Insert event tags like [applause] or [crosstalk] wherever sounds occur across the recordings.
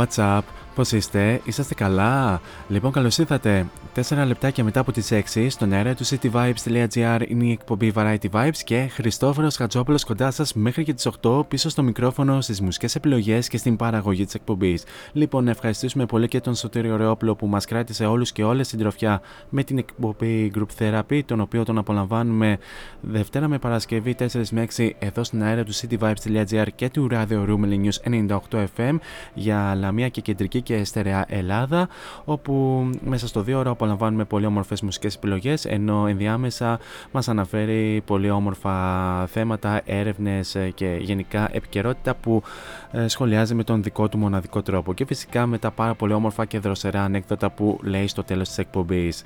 WhatsApp. What's up? Πώς είστε, είσαστε καλά. Λοιπόν, καλώς ήρθατε. 4 λεπτάκια μετά από τις 6 στον αέρα του cityvibes.gr είναι η εκπομπή Variety Vibes και Χριστόφορος Χατζόπουλος κοντά σας μέχρι και τις 8 πίσω στο μικρόφωνο στις μουσικές επιλογές και στην παραγωγή της εκπομπής. Λοιπόν, να ευχαριστήσουμε πολύ και τον Σωτήριο Ρεόπλο που μας κράτησε όλους και όλες στην τροφιά με την εκπομπή Group Therapy, τον οποίο τον απολαμβάνουμε Δευτέρα με Παρασκευή 4 με 6 εδώ στην αέρα του cityvibes.gr και του Radio Rooming News 98 FM για Λαμία και Κεντρική και Στερεά Ελλάδα, όπου μέσα στο δύο ώρα απολαμβάνουμε πολύ όμορφες μουσικές επιλογές, ενώ ενδιάμεσα μας αναφέρει πολύ όμορφα θέματα, έρευνες και γενικά επικαιρότητα που ε, σχολιάζει με τον δικό του μοναδικό τρόπο. Και φυσικά με τα πάρα πολύ όμορφα και δροσερά ανέκδοτα που λέει στο τέλος της εκπομπής.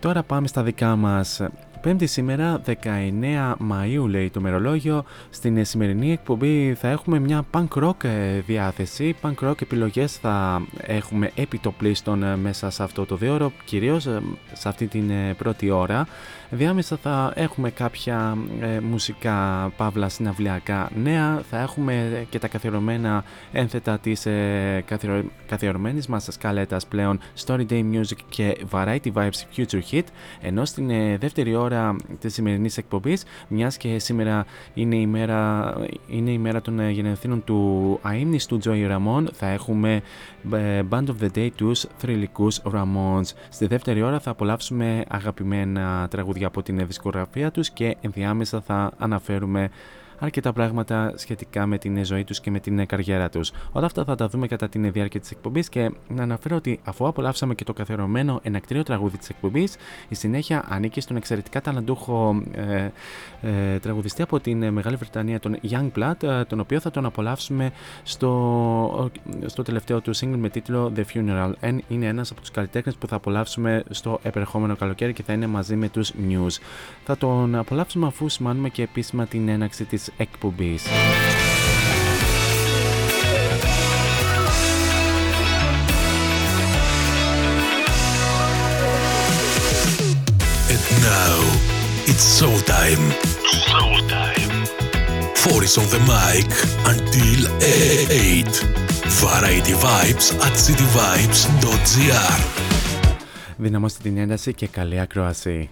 Τώρα πάμε στα δικά μας. Πέμπτη σήμερα, 19 Μαΐου λέει το μερολόγιο. Στην σημερινή εκπομπή θα έχουμε μια punk rock ε, διάθεση. Punk rock επιλογές θα έχουμε επιτοπλίστων ε, μέσα σε αυτό το δύο κυρίως ε, σε αυτή την ε, πρώτη ώρα. Διάμεσα θα έχουμε κάποια ε, μουσικά παύλα συναυλιακά νέα. Θα έχουμε και τα καθιερωμένα ένθετα της ε, καθιερο, καθιερωμένης μας σκαλέτας πλέον Story Day Music και Variety Vibes Future Hit. Ενώ στην ε, δεύτερη ώρα της σημερινής εκπομπής, μιας και σήμερα είναι η μέρα, είναι η μέρα των ε, γενεθλίνων του αείμνηστου Joey Ramon, θα έχουμε ε, Band of the Day τους θρηλυκούς Ramones. Στη δεύτερη ώρα θα απολαύσουμε αγαπημένα τραγούδια από την δισκογραφία τους και ενδιάμεσα θα αναφέρουμε αρκετά πράγματα σχετικά με την ζωή τους και με την καριέρα τους. Όλα αυτά θα τα δούμε κατά τη διάρκεια της εκπομπής και να αναφέρω ότι αφού απολαύσαμε και το καθερωμένο ενακτήριο τραγούδι της εκπομπής, η συνέχεια ανήκει στον εξαιρετικά ταλαντούχο ε, ε, τραγουδιστή από την Μεγάλη Βρετανία, τον Young Blood, ε, τον οποίο θα τον απολαύσουμε στο, στο τελευταίο του single με τίτλο The Funeral. Είναι ένας από τους καλλιτέχνες που θα απολαύσουμε στο επερχόμενο καλοκαίρι και θα είναι μαζί με τους News. Θα τον απολαύσουμε αφού σημάνουμε και επίσημα την έναξη της εκπομπή. And now it's showtime. Showtime. Four is on the mic until 8. Variety Vibes at cityvibes.gr Δυναμώστε την ένταση και καλή ακρόαση.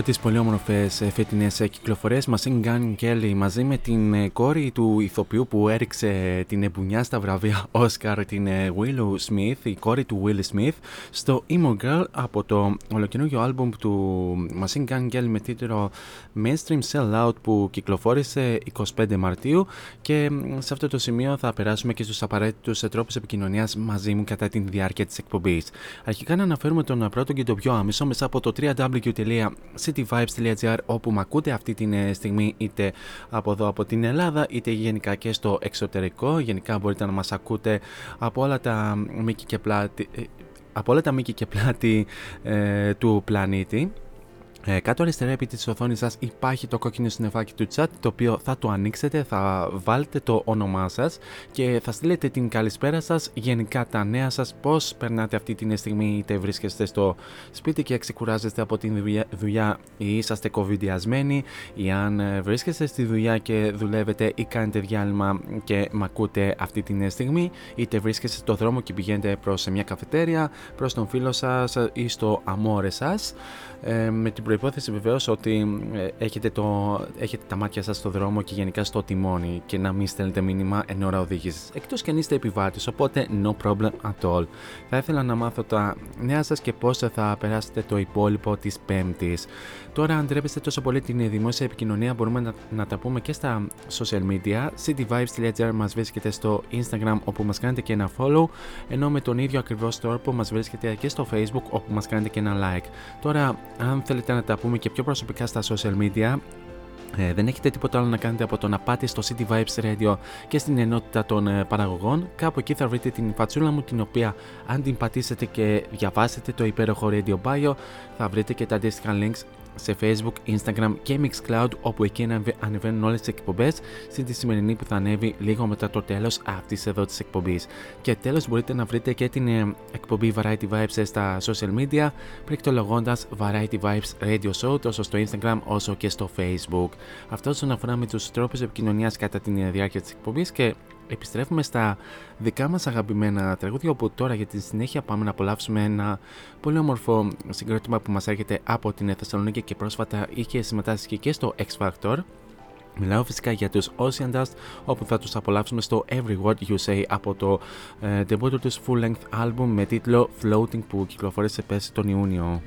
Από τις πολύ όμορφες ε, φετινές ε, κυκλοφορίες Machine Gun Kelly μαζί με την ε, κόρη του ηθοποιού που έριξε την εμπουνιά στα βραβεία Oscar την Willow Smith, η κόρη του Will Smith στο Emo Girl από το ολοκαινούργιο άλμπουμ του Machine Gun Kelly με τίτλο Mainstream Sell Out που κυκλοφόρησε 25 Μαρτίου και σε αυτό το σημείο θα περάσουμε και στους απαραίτητους τρόπους επικοινωνίας μαζί μου κατά τη διάρκεια της εκπομπής. Αρχικά να αναφέρουμε τον πρώτο και το πιο άμεσο μέσα από το www cityvibes.gr όπου με ακούτε αυτή τη ε, στιγμή είτε από εδώ από την Ελλάδα είτε γενικά και στο εξωτερικό. Γενικά μπορείτε να μας ακούτε από όλα τα μήκη και πλάτη, ε, από όλα τα μήκη και πλάτη ε, του πλανήτη. Ε, κάτω αριστερά επί της οθόνης σας υπάρχει το κόκκινο συννεφάκι του chat το οποίο θα το ανοίξετε, θα βάλετε το όνομά σας και θα στείλετε την καλησπέρα σας, γενικά τα νέα σας, πώς περνάτε αυτή τη στιγμή είτε βρίσκεστε στο σπίτι και ξεκουράζεστε από την δουλειά ή είσαστε κοβιδιασμένοι ή αν ε, βρίσκεστε στη δουλειά και δουλεύετε ή κάνετε διάλειμμα και μ' ακούτε αυτή τη στιγμή είτε βρίσκεστε στο δρόμο και πηγαίνετε προς μια καφετέρια, προς τον φίλο σας ή στο αμόρε σας ε, με την προϋπόθεση βεβαίως ότι ε, έχετε, το, έχετε τα μάτια σας στο δρόμο και γενικά στο τιμόνι και να μην στέλνετε μήνυμα εν ώρα οδήγησης. Εκτός και αν είστε επιβάτης, οπότε no problem at all. Θα ήθελα να μάθω τα νέα σας και πώς θα περάσετε το υπόλοιπο της Πέμπτης. Τώρα, αν τρέπεστε τόσο πολύ την δημόσια επικοινωνία, μπορούμε να, να τα πούμε και στα social media. cityvibes.gr μας βρίσκεται στο Instagram όπου μας κάνετε και ένα follow, ενώ με τον ίδιο ακριβώς τρόπο μας βρίσκεται και στο Facebook όπου μας κάνετε και ένα like. Τώρα, αν θέλετε να τα πούμε και πιο προσωπικά στα social media, ε, δεν έχετε τίποτα άλλο να κάνετε από το να πάτε στο City Vibes Radio και στην ενότητα των ε, παραγωγών. Κάπου εκεί θα βρείτε την φατσούλα μου, την οποία αν την πατήσετε και διαβάσετε το υπέροχο Radio Bio, θα βρείτε και τα αντίστοιχα links σε Facebook, Instagram και Mixcloud όπου εκεί ανεβαίνουν όλες τις εκπομπές στην τη σημερινή που θα ανέβει λίγο μετά το τέλος αυτής εδώ της εκπομπής. Και τέλος μπορείτε να βρείτε και την ε, εκπομπή Variety Vibes στα social media πληκτρολογώντας Variety Vibes Radio Show τόσο στο Instagram όσο και στο Facebook. Αυτό όσον αφορά με τους τρόπους επικοινωνίας κατά τη διάρκεια της εκπομπής και επιστρέφουμε στα δικά μας αγαπημένα τραγούδια όπου τώρα για τη συνέχεια πάμε να απολαύσουμε ένα πολύ όμορφο συγκρότημα που μας έρχεται από την Θεσσαλονίκη και πρόσφατα είχε συμμετάσχει και στο X Factor Μιλάω φυσικά για τους Ocean Dust όπου θα τους απολαύσουμε στο Every Word You Say από το ε, debut τους full length album με τίτλο Floating που κυκλοφόρησε πέρσι τον Ιούνιο.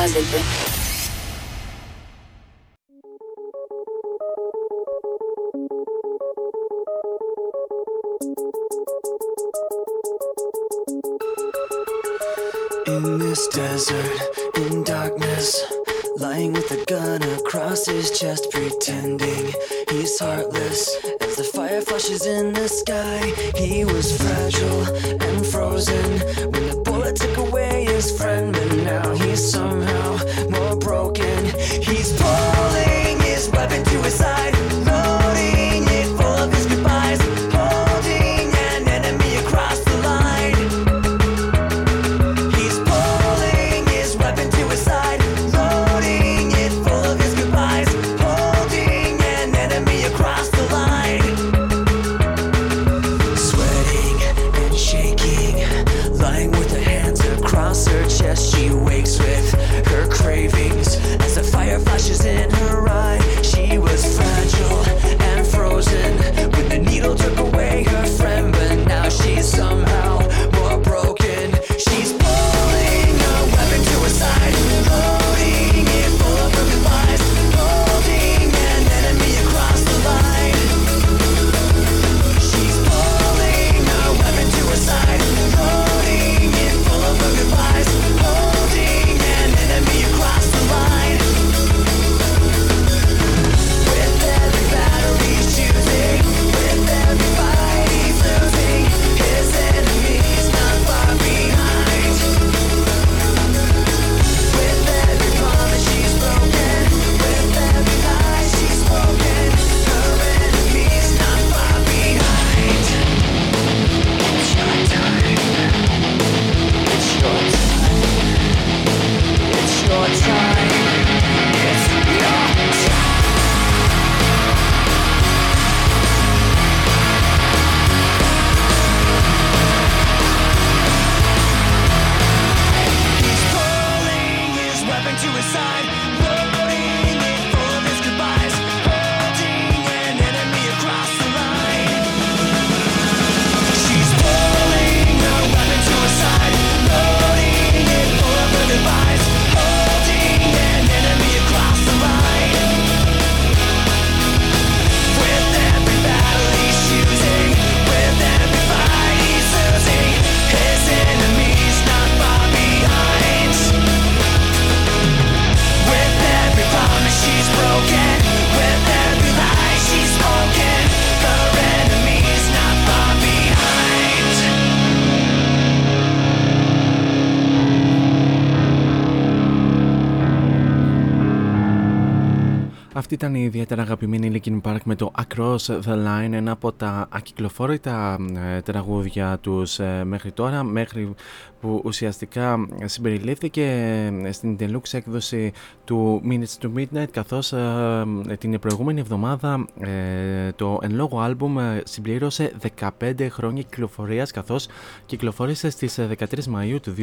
Positive. Ήταν η ιδιαίτερα αγαπημένη Linkin Park με το Across the Line, ένα από τα ακυκλοφόρητα ε, τραγούδια τους ε, μέχρι τώρα, μέχρι που ουσιαστικά συμπεριλήφθηκε ε, στην deluxe έκδοση του Minutes to Midnight καθώς ε, την προηγούμενη εβδομάδα ε, το εν λόγω άλμπουμ ε, συμπλήρωσε 15 χρόνια κυκλοφορίας καθώς κυκλοφόρησε στις ε, 13 Μαΐου του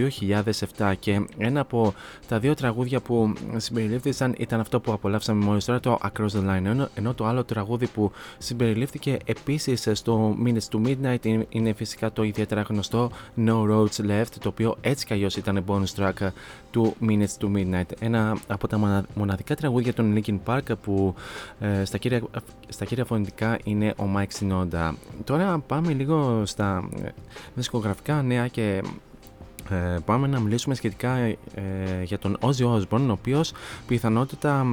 2007 και ένα από τα δύο τραγούδια που συμπεριλήφθησαν ήταν αυτό που απολαύσαμε μόλις τώρα το Across the Line ενώ, ενώ το άλλο τραγούδι που συμπεριλήφθηκε επίσης στο Minutes to Midnight είναι, είναι φυσικά το ιδιαίτερα γνωστό No Roads Left το οποίο έτσι κι αλλιώς ήταν bonus track του Minutes to Midnight. Ένα από τα μονα- μοναδικά τραγούδια των Linkin Park που ε, στα, κύρια, στα κύρια φωνητικά είναι ο Mike Sinoda τώρα πάμε λίγο στα ε, δισκογραφικά νέα και ε, πάμε να μιλήσουμε σχετικά ε, για τον Ozzy Osbourne, ο οποίος πιθανότητα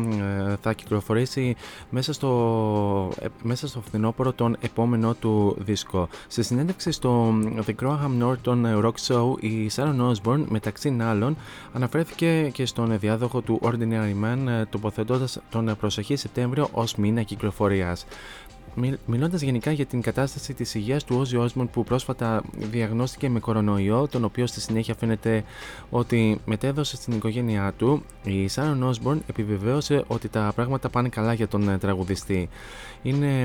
ε, θα κυκλοφορήσει μέσα στο, ε, μέσα στο φθινόπωρο τον επόμενο του δίσκο. Σε συνέντευξη στο The Graham Norton Rock Show, η Sharon Osbourne, μεταξύ άλλων, αναφέρθηκε και στον διάδοχο του Ordinary Man, ε, τοποθετώντας τον προσεχή Σεπτέμβριο ως μήνα κυκλοφορίας. Μιλώντας γενικά για την κατάσταση της υγείας του Όζι Osbourne που πρόσφατα διαγνώστηκε με κορονοϊό, τον οποίο στη συνέχεια φαίνεται ότι μετέδωσε στην οικογένειά του, η Σάρων Osbourne επιβεβαίωσε ότι τα πράγματα πάνε καλά για τον ε, τραγουδιστή. Είναι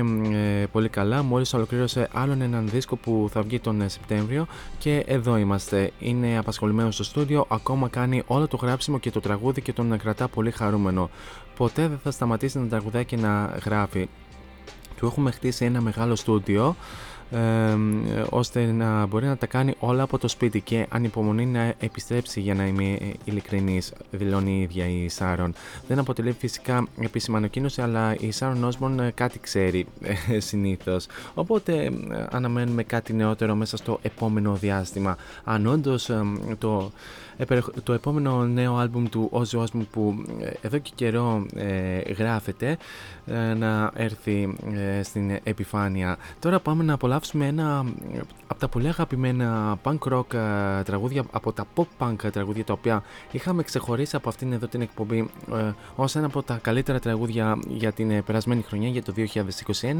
ε, πολύ καλά, μόλις ολοκλήρωσε άλλον έναν δίσκο που θα βγει τον ε, Σεπτέμβριο και εδώ είμαστε. Είναι απασχολημένος στο στούντιο, ακόμα κάνει όλο το γράψιμο και το τραγούδι και τον κρατά πολύ χαρούμενο. Ποτέ δεν θα σταματήσει να τραγουδάει και να γράφει του. Έχουμε χτίσει ένα μεγάλο στούντιο ώστε να μπορεί να τα κάνει όλα από το σπίτι και ανυπομονεί να επιστρέψει για να είμαι ειλικρινής, δηλώνει η ίδια η Σάρον. Δεν αποτελεί φυσικά επίσημα ανακοίνωση, αλλά η Σάρον Όσμον κάτι ξέρει συνήθως. Οπότε αναμένουμε κάτι νεότερο μέσα στο επόμενο διάστημα. Αν όντως το το επόμενο νέο άλμπουμ του Ozzy Osbourne που ε, εδώ και καιρό ε, γράφεται ε, να έρθει στην επιφάνεια. Τώρα πάμε να απολαύσουμε ένα από τα πολύ αγαπημένα punk rock τραγούδια, από τα pop punk τραγούδια τα οποία είχαμε ξεχωρίσει από αυτήν εδώ την εκπομπή ως ένα από τα καλύτερα τραγούδια για την περασμένη χρονιά για το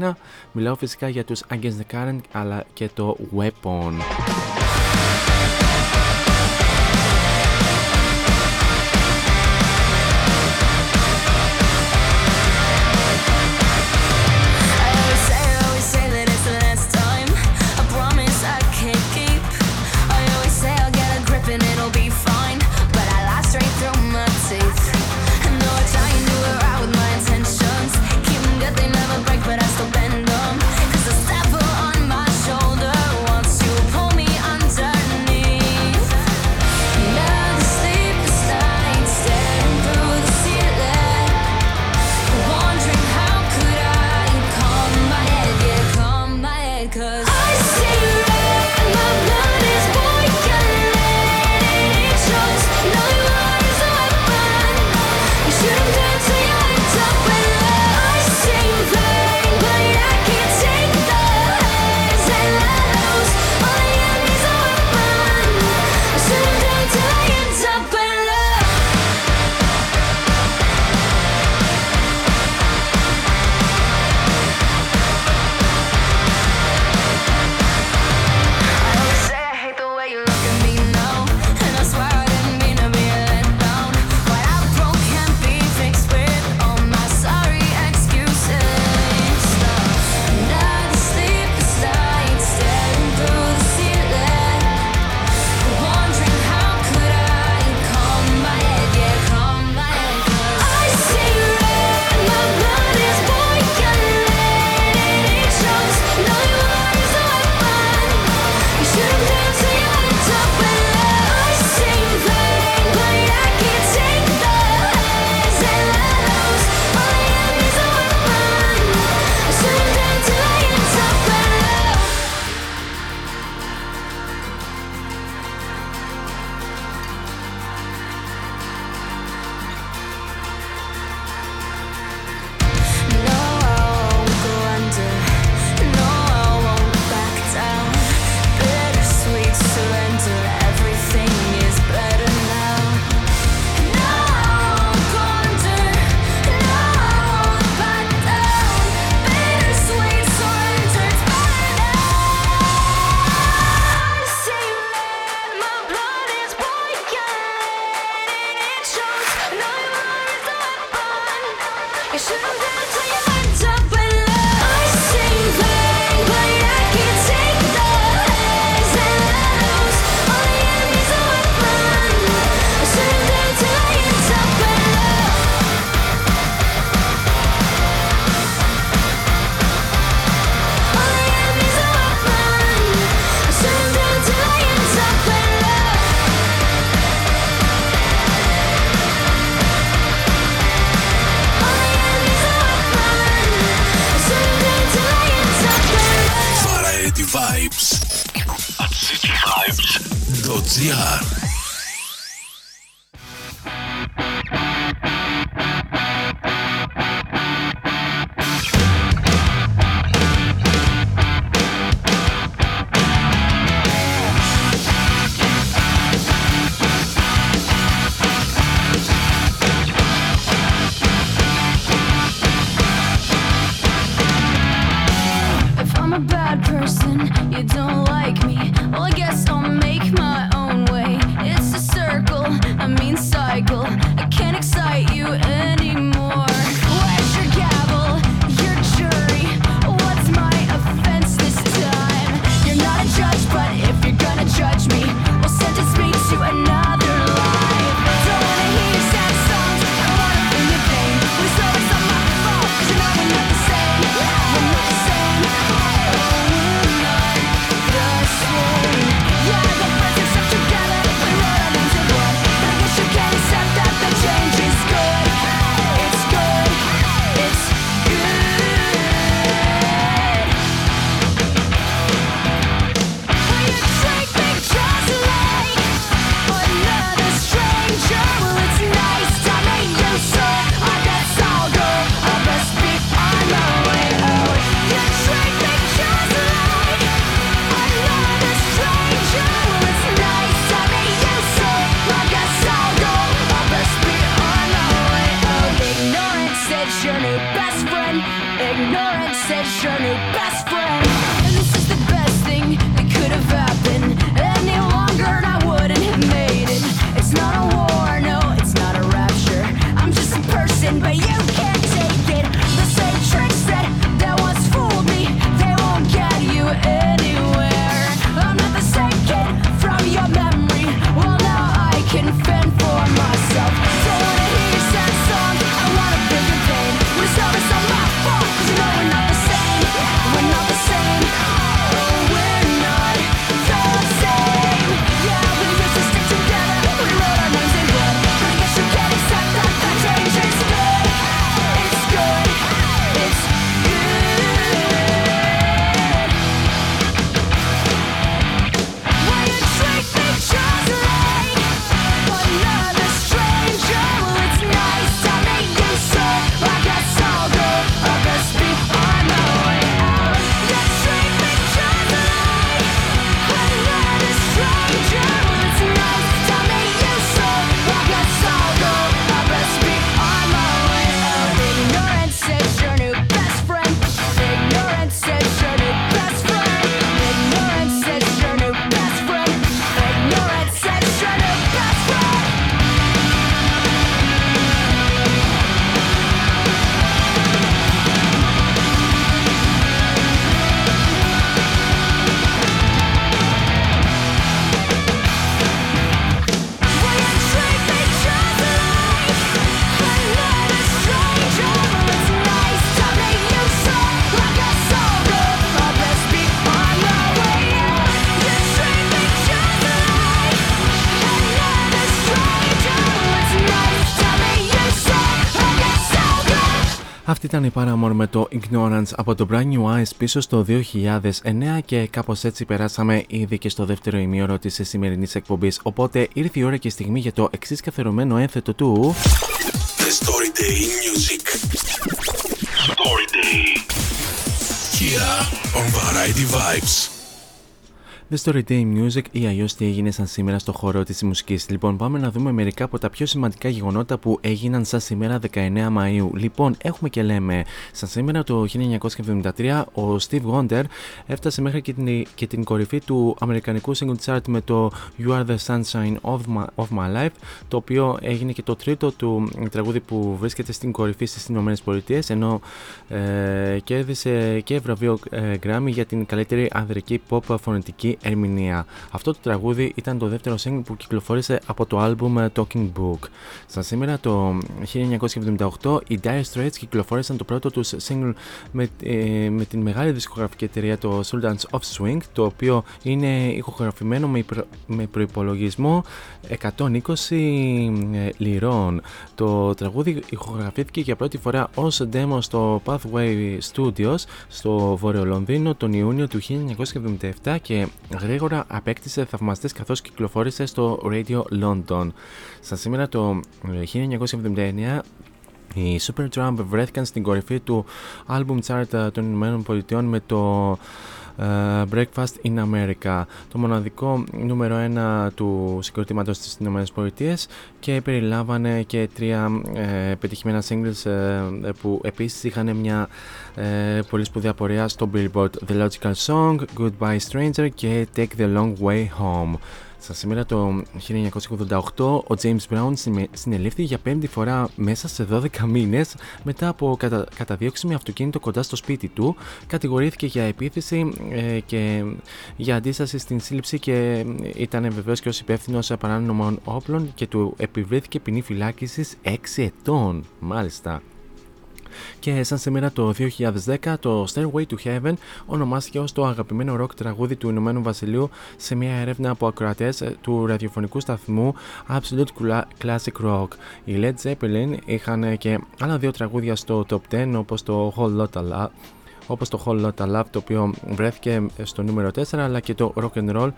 2021. Μιλάω φυσικά για τους Against the Current αλλά και το Weapon. Jahr. Αυτή ήταν η Paramore με το Ignorance από το Brand New Eyes πίσω στο 2009 και κάπως έτσι περάσαμε ήδη και στο δεύτερο ημίωρο της σημερινής εκπομπής. Οπότε ήρθε η ώρα και η στιγμή για το εξής καθερωμένο ένθετο του The Story Day Music. Story Day Here on Variety Vibes The Story Day Music ή αλλιώς τι έγινε σαν σήμερα στο χώρο της μουσικής. Λοιπόν, πάμε να δούμε μερικά από τα πιο σημαντικά γεγονότα που έγιναν σαν σήμερα 19 Μαου. Λοιπόν, έχουμε και λέμε, σαν σήμερα το 1973 ο Steve Wonder έφτασε μέχρι και την, και την κορυφή του Αμερικανικού Single Chart με το You Are the Sunshine of My, of my Life, το οποίο έγινε και το τρίτο του τραγούδι που βρίσκεται στην κορυφή στις ΗΠΑ, ενώ ε, κέρδισε και βραβείο ε, Grammy για την καλύτερη ανδρική pop φωνητική ερμηνεία. Αυτό το τραγούδι ήταν το δεύτερο single που κυκλοφόρησε από το album Talking Book. Στα σήμερα το 1978 οι Dire Straits κυκλοφόρησαν το πρώτο τους single με, ε, με την μεγάλη δισκογραφική εταιρεία το Sultans of Swing το οποίο είναι ηχογραφημένο με, προ, με προϋπολογισμό 120 ε, λιρών. Το τραγούδι ηχογραφήθηκε για πρώτη φορά ως demo στο Pathway Studios στο Βόρειο Λονδίνο τον Ιούνιο του 1977 και γρήγορα απέκτησε θαυμαστές καθώς κυκλοφόρησε στο Radio London. Στα σήμερα το 1979 οι Supertramp βρέθηκαν στην κορυφή του album chart των Ηνωμένων Πολιτειών με το uh, Breakfast in America, το μοναδικό νούμερο 1 του συγκροτήματος στις ΗΠΑ και περιλάμβανε και τρία ε, πετυχημένα singles ε, που επίσης είχαν μια ε, πολύ σπουδαία πορεία στο Billboard The Logical Song, Goodbye Stranger και Take the Long Way Home. Στα σήμερα το 1988 ο James Brown συνελήφθη για πέμπτη φορά μέσα σε 12 μήνες μετά από κατα... καταδίωξη με αυτοκίνητο κοντά στο σπίτι του. Κατηγορήθηκε για επίθεση ε, και για αντίσταση στην σύλληψη και ήταν βεβαίως και ως υπεύθυνος παράνομων όπλων και του επιβλήθηκε ποινή φυλάκισης 6 ετών. Μάλιστα. Και σαν σήμερα το 2010 το Stairway to Heaven ονομάστηκε ως το αγαπημένο ροκ τραγούδι του Ηνωμένου Βασιλείου σε μια έρευνα από ακροατές ε, του ραδιοφωνικού σταθμού Absolute Classic Rock. Οι Led Zeppelin είχαν και άλλα δύο τραγούδια στο top 10 όπως το Whole Lotta Love όπως το Whole Lotta Love το οποίο βρέθηκε στο νούμερο 4 αλλά και το Rock and Roll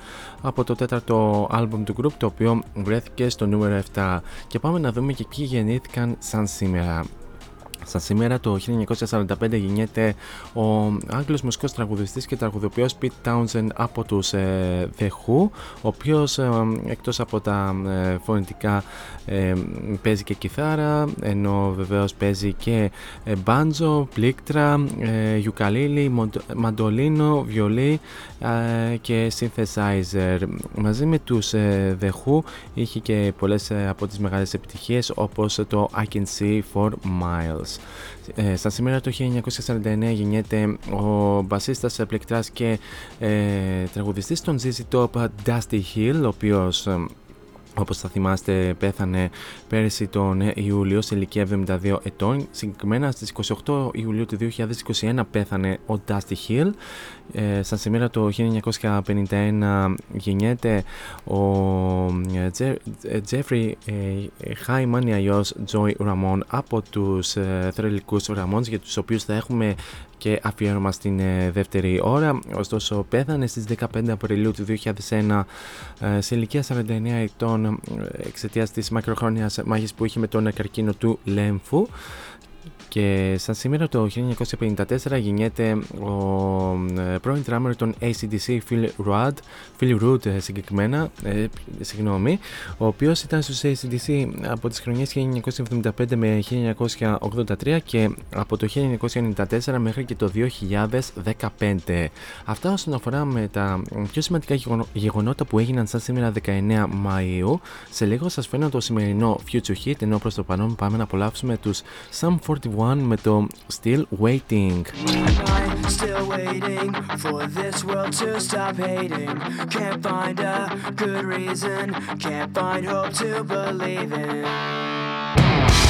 από το τέταρτο άλμπουμ του group το οποίο βρέθηκε στο νούμερο 7 και πάμε να δούμε και ποιοι γεννήθηκαν σαν σήμερα. Στα σήμερα το 1945 γεννιέται ο Άγγλος μουσικός τραγουδιστής και τραγουδοποιός Pete Townsend από τους ε, The Who, ο οποίος ε, εκτός από τα ε, φωνητικά ε, παίζει και κιθάρα, ενώ βεβαίως παίζει και ε, μπάντζο, πλήκτρα, ε, γιουκαλίλι, μαντολίνο, βιολί και synthesizer. Μαζί με τους The Who είχε και πολλές από τις μεγάλες επιτυχίες όπως το I Can See For Miles. Ε, στα σήμερα το 1949 γεννιέται ο μπασίστας, πληκτράς και ε, τραγουδιστής των ZZ Top Dusty Hill, ο οποίος ε, όπως θα θυμάστε πέθανε πέρυσι τον Ιούλιο σε ηλικία 72 ετών. Συγκεκριμένα στις 28 Ιουλίου του 2021 πέθανε ο Dusty Hill. Ε, σαν σήμερα το 1951 γεννιέται ο Τζέφρι Χάιμαν ή αλλιώς Joy Ramon από τους ε, θρελικούς Ramones για τους οποίους θα έχουμε και αφιέρωμα στην ε, δεύτερη ώρα. Ωστόσο, πέθανε στις 15 Απριλίου του 2001 ε, σε ηλικία 49 ετών ε, εξαιτίας της μακροχρόνιας μάχης που είχε με τον καρκίνο του λέμφου. Και σαν σήμερα το 1954 γεννιέται ο ε, πρώην drummer των ACDC Phil Rudd, Phil Rudd ε, συγκεκριμένα, ε, συγγνώμη, ο οποίος ήταν στους ACDC από τις χρονιές 1975 με 1983 και από το 1994 μέχρι και το 2015. Αυτά όσον αφορά με τα πιο σημαντικά γεγονότα που έγιναν σαν σήμερα 19 Μαΐου. Σε λίγο σας φαίνω το σημερινό Future Hit, ενώ προς το παρόν πάμε να απολαύσουμε τους Sum 41 με το Still Waiting. Still waiting for this world to stop hating. Can't find a good reason, can't find hope to believe in.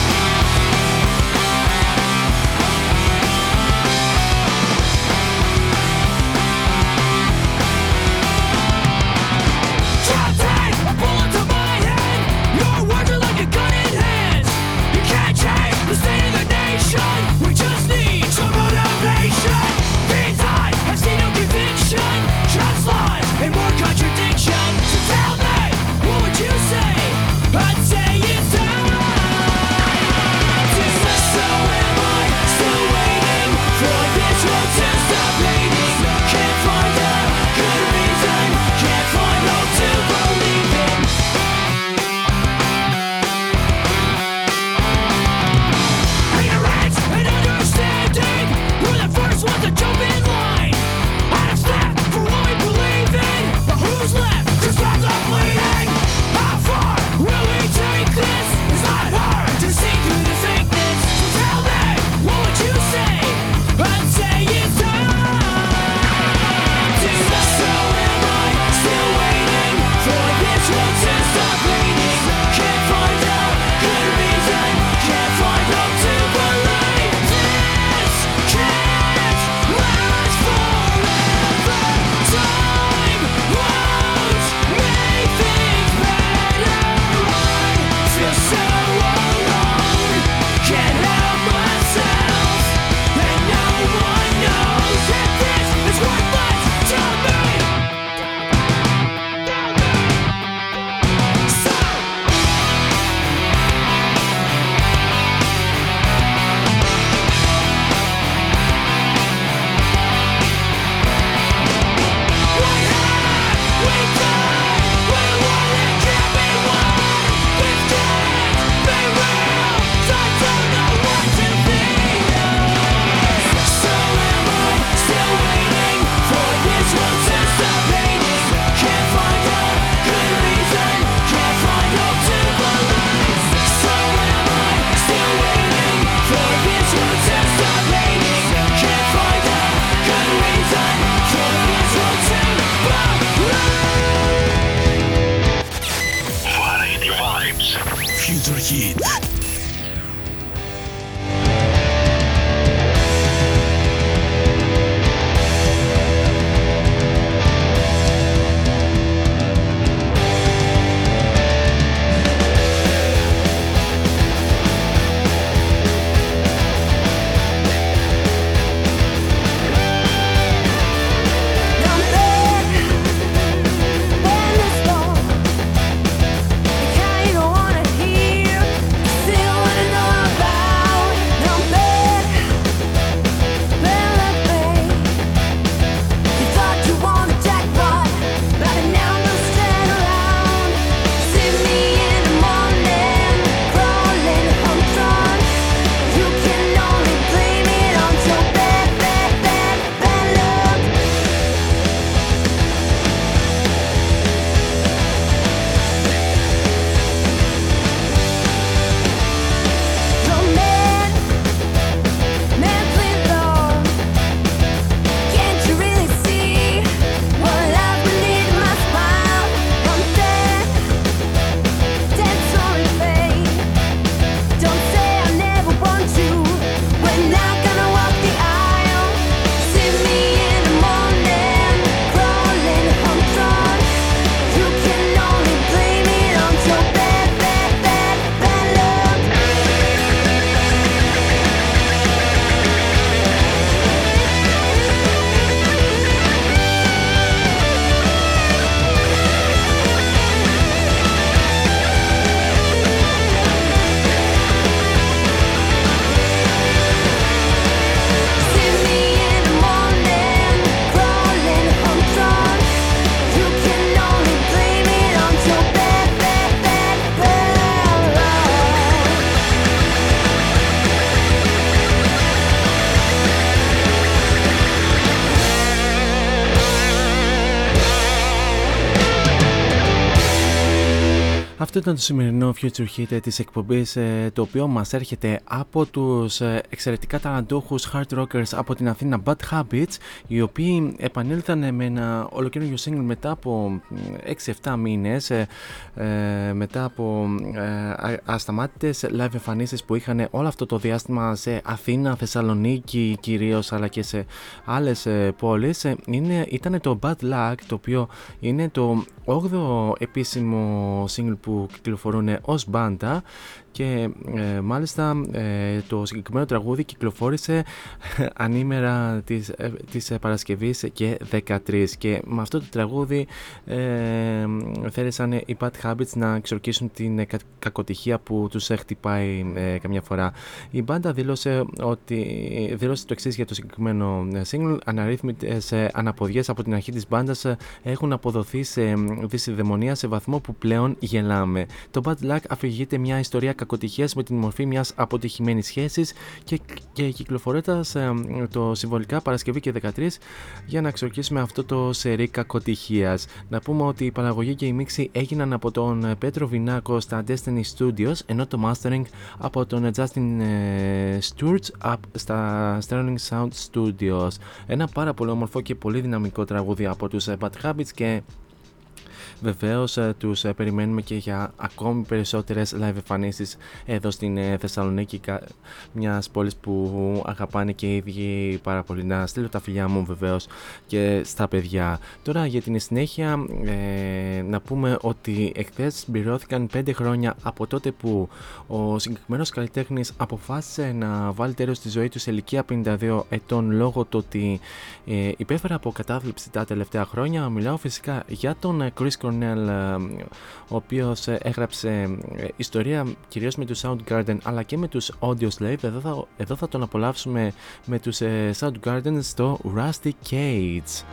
Ήταν το σημερινό Future Hit της εκπομπής ε, το οποίο μας έρχεται από τους ε, εξαιρετικά ταλαντούχους hard rockers από την Αθήνα Bad Habits οι οποίοι επανήλθαν με ένα ολοκαίριο single μετά από 6-7 μήνες ε, μετά από ασταμάτητες live εμφανίσεις που είχαν όλο αυτό το διάστημα σε Αθήνα, Θεσσαλονίκη κυρίως αλλά και σε άλλες πόλεις. Είναι, ήταν το Bad Luck το οποίο είναι το 8ο επίσημο single που κυκλοφορούν ως μπάντα και ε, μάλιστα ε, το συγκεκριμένο τραγούδι κυκλοφόρησε ανήμερα της, ε, της Παρασκευής και 13 και με αυτό το τραγούδι ε, θέλησαν οι Bad Habits να εξορκίσουν την κακοτυχία που τους χτυπάει καμιά φορά. Η μπάντα δήλωσε, ότι, δήλωσε το εξής για το συγκεκριμένο single αναρρύθμιτες αναποδιές από την αρχή της μπάντας έχουν αποδοθεί σε δυσιδαιμονία σε βαθμό που πλέον γελάμε. Το Bad Luck αφηγείται μια ιστορία κακοτυχίας με την μορφή μιας αποτυχημένης σχέσης και, και κυκλοφορώντα ε, το συμβολικά Παρασκευή και 13 για να εξορκίσουμε αυτό το σερί κακοτυχίας. Να πούμε ότι η παραγωγή και η μίξη έγιναν από τον Πέτρο Βινάκο στα Destiny Studios ενώ το mastering από τον Justin ε, Stewart στα Sterling Sound Studios. Ένα πάρα πολύ όμορφο και πολύ δυναμικό τραγούδι από τους Bad Habits και Βεβαίως ε, τους ε, περιμένουμε και για ακόμη περισσότερες live εμφανίσεις εδώ στην ε, Θεσσαλονίκη, μιας πόλης που αγαπάνε και οι ίδιοι πάρα πολύ. Να στείλω τα φιλιά μου βεβαίως και στα παιδιά. Τώρα για την συνέχεια να πούμε ότι εχθές συμπληρώθηκαν 5 χρόνια από τότε που ο συγκεκριμένος καλλιτέχνης αποφάσισε να βάλει τέλος στη ζωή του σε ηλικία 52 ετών λόγω του ότι υπέφερε από κατάθλιψη τα τελευταία χρόνια. Μιλάω φυσικά για τον Chris ε, ο οποίος ε, έγραψε ε, ιστορία κυρίως με τους Soundgarden αλλά και με τους Audio Slave. Εδώ θα, εδώ θα τον απολαύσουμε με τους Soundgarden στο Rusty Cage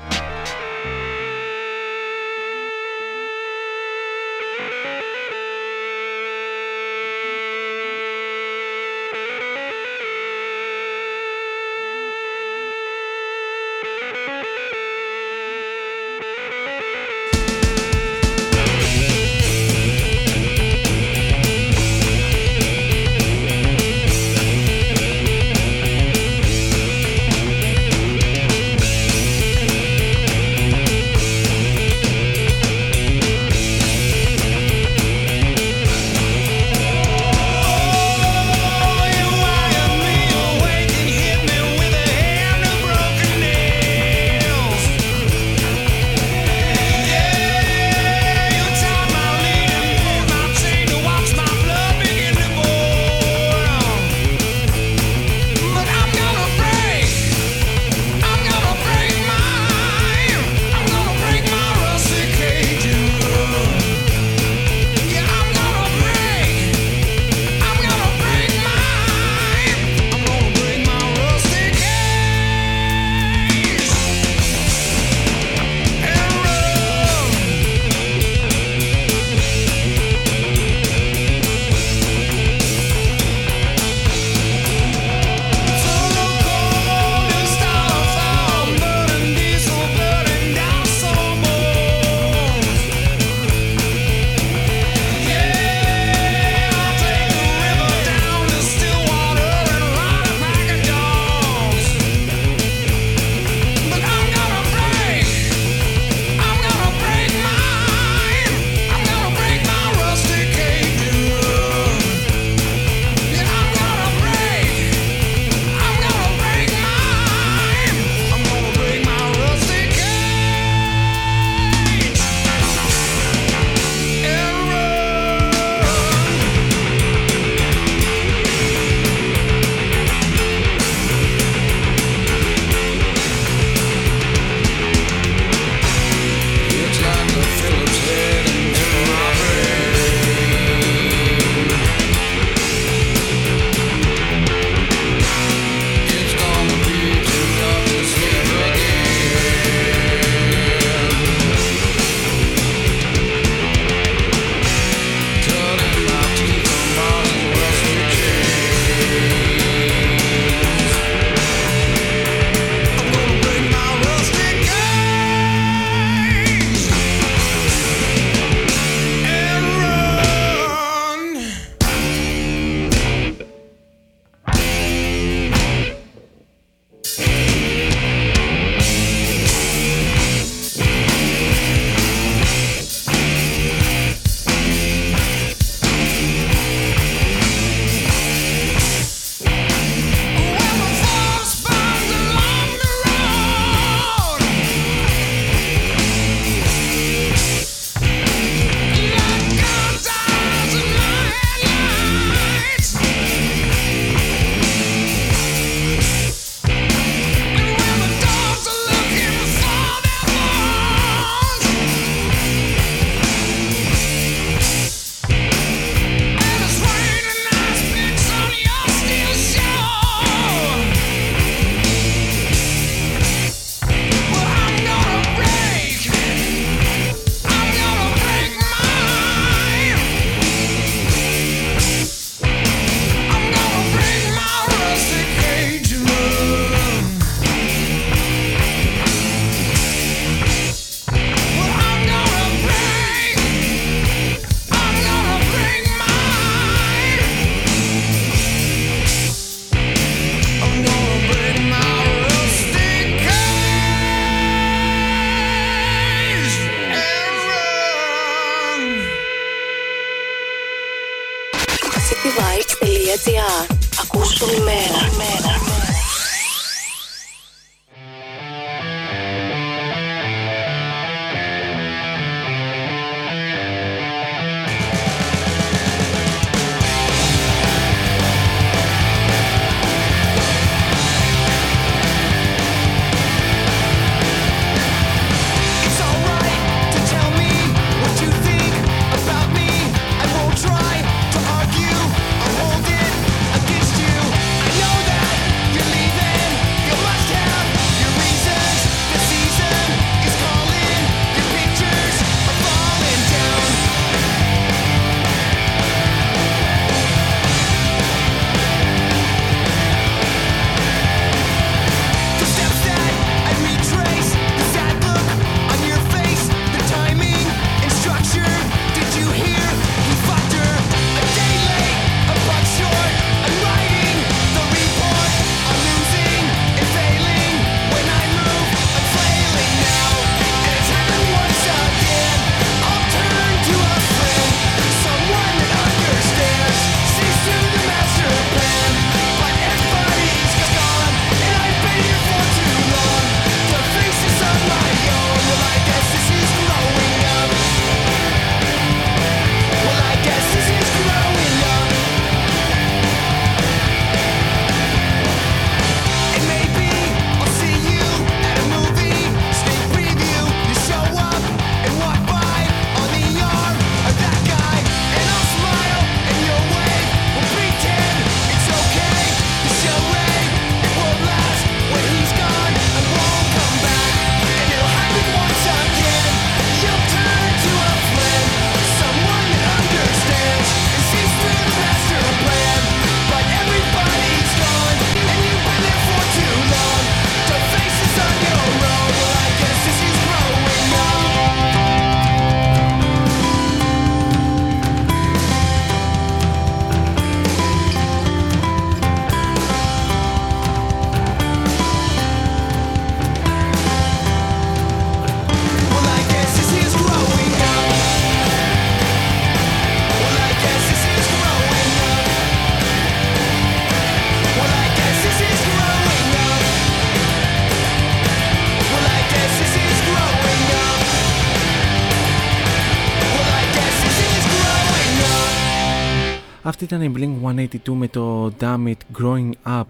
ήταν η Blink 182 με το Damn It Growing Up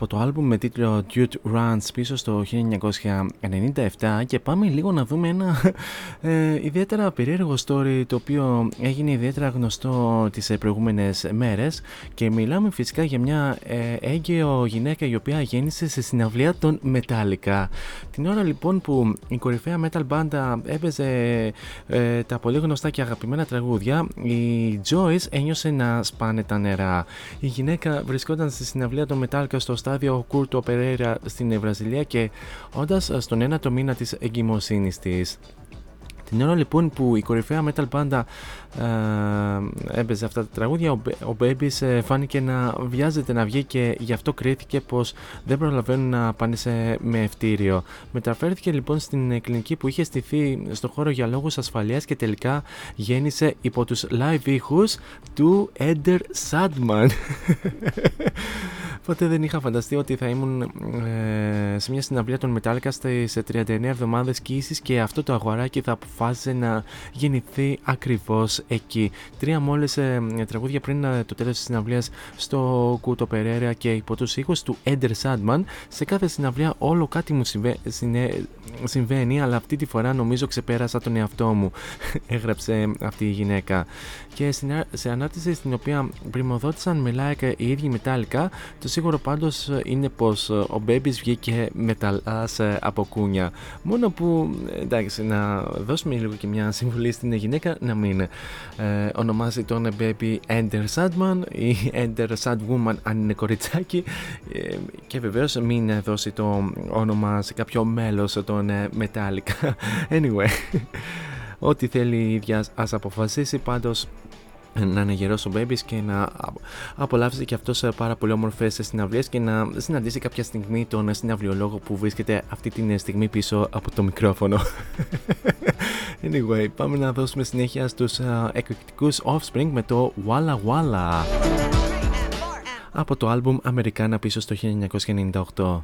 από το άλμπουμ με τίτλο Dude Runs πίσω στο 1997 και πάμε λίγο να δούμε ένα [laughs] ε, ιδιαίτερα περίεργο story το οποίο έγινε ιδιαίτερα γνωστό τις προηγούμενες μέρες και μιλάμε φυσικά για μια ε, έγκαιο γυναίκα η οποία γέννησε σε συναυλία των Metallica. Την ώρα λοιπόν που η κορυφαία metal μπάντα έπαιζε ε, τα πολύ γνωστά και αγαπημένα τραγούδια η Joyce ένιωσε να σπάνε τα νερά. Η γυναίκα βρισκόταν στη συναυλία των Metallica στο στάδιο Κούρτο Περέρα στην Βραζιλία και όντας στον ένατο μήνα της εγκυμοσύνης της. Την ώρα λοιπόν που η κορυφαία metal band ε, έπαιζε αυτά τα τραγούδια, ο, ο Babies ε, φάνηκε να βιάζεται να βγει και γι' αυτό κρίθηκε πως δεν προλαβαίνουν να πάνε σε, με ευτήριο. Μεταφέρθηκε λοιπόν στην κλινική που είχε στηθεί στο χώρο για λόγους ασφαλείας και τελικά γέννησε υπό τους live ήχους του Ender Sadman. [laughs] Ποτέ δεν είχα φανταστεί ότι θα ήμουν ε, σε μια συναυλία των Metallica σε 39 εβδομάδες κύηση και αυτό το αγοράκι θα αποφάσισε να γεννηθεί ακριβώς εκεί. Τρία μόλις ε, τραγούδια πριν ε, το τέλος της συναυλίας στο Κούτο Περέρα και υπό τους ήχους του Ender Sandman. Σε κάθε συναυλία όλο κάτι μου συμβαίνει, αλλά αυτή τη φορά νομίζω ξεπέρασα τον εαυτό μου. [laughs] Έγραψε αυτή η γυναίκα. Και σε ανάρτηση στην οποία πρημοδότησαν με like οι ίδιοι Metallica, το σίγουρο πάντως είναι πως ο Babies βγήκε μεταλλά από κούνια. Μόνο που εντάξει, να δώσουμε λίγο και μια συμβουλή στην γυναίκα να μην ε, ονομάσει τον Baby Ender Sadman ή [laughs] Ender Sad Woman αν είναι κοριτσάκι ε, και βεβαίως μην δώσει το όνομα σε κάποιο μέλος των Metallica. [laughs] Anyway, ό,τι θέλει η ίδια ας αποφασίσει πάντως να είναι γερός ο Babies και να απολαύσει και αυτός ε, πάρα πολύ όμορφες συναυλίες και να συναντήσει κάποια στιγμή τον συναυλιολόγο που βρίσκεται αυτή τη στιγμή πίσω από το μικρόφωνο. [laughs] Anyway, πάμε να δώσουμε συνέχεια στους uh, εκπληκτικούς Offspring με το Walla Walla. από το άλμπουμ Αμερικάνα πίσω στο 1998.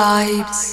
Vibes.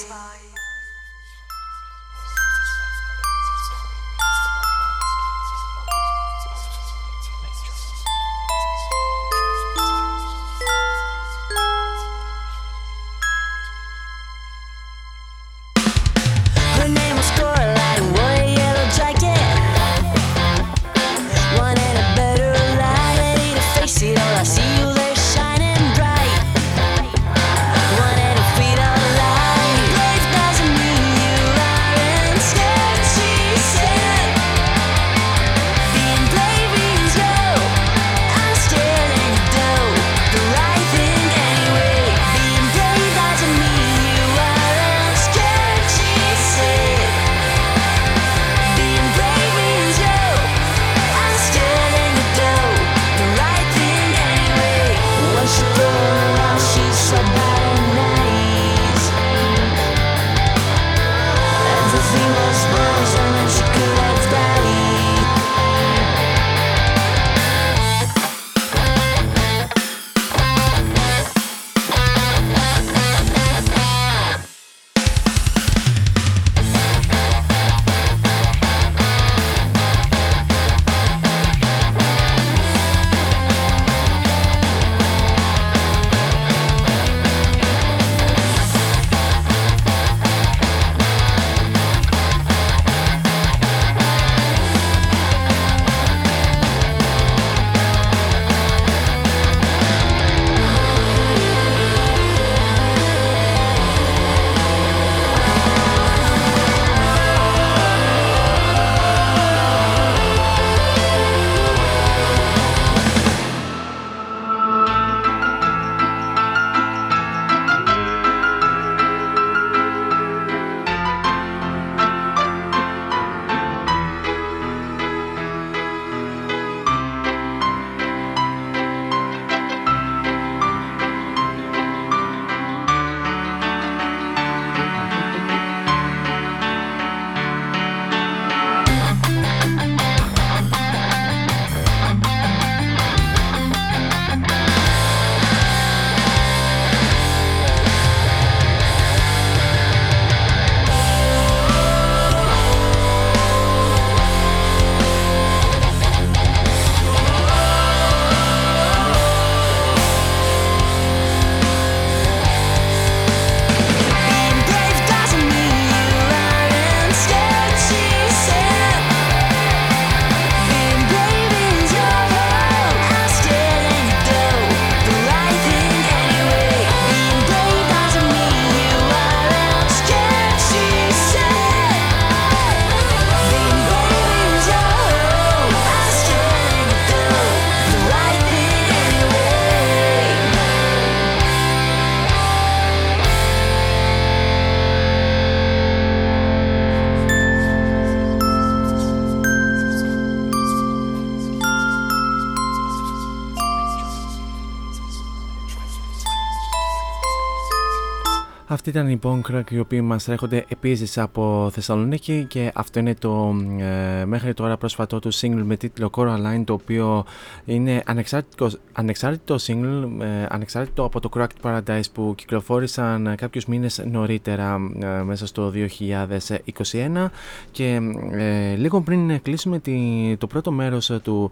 Αυτή ήταν η Bone οι οποίοι μας έρχονται επίσης από Θεσσαλονίκη και αυτό είναι το ε, μέχρι τώρα πρόσφατό του single με τίτλο Coraline το οποίο είναι ανεξάρτητο, ανεξάρτητο single, ε, ανεξάρτητο από το Cracked Paradise που κυκλοφόρησαν κάποιους μήνες νωρίτερα ε, μέσα στο 2021 και ε, λίγο πριν κλείσουμε τη, το πρώτο μέρος του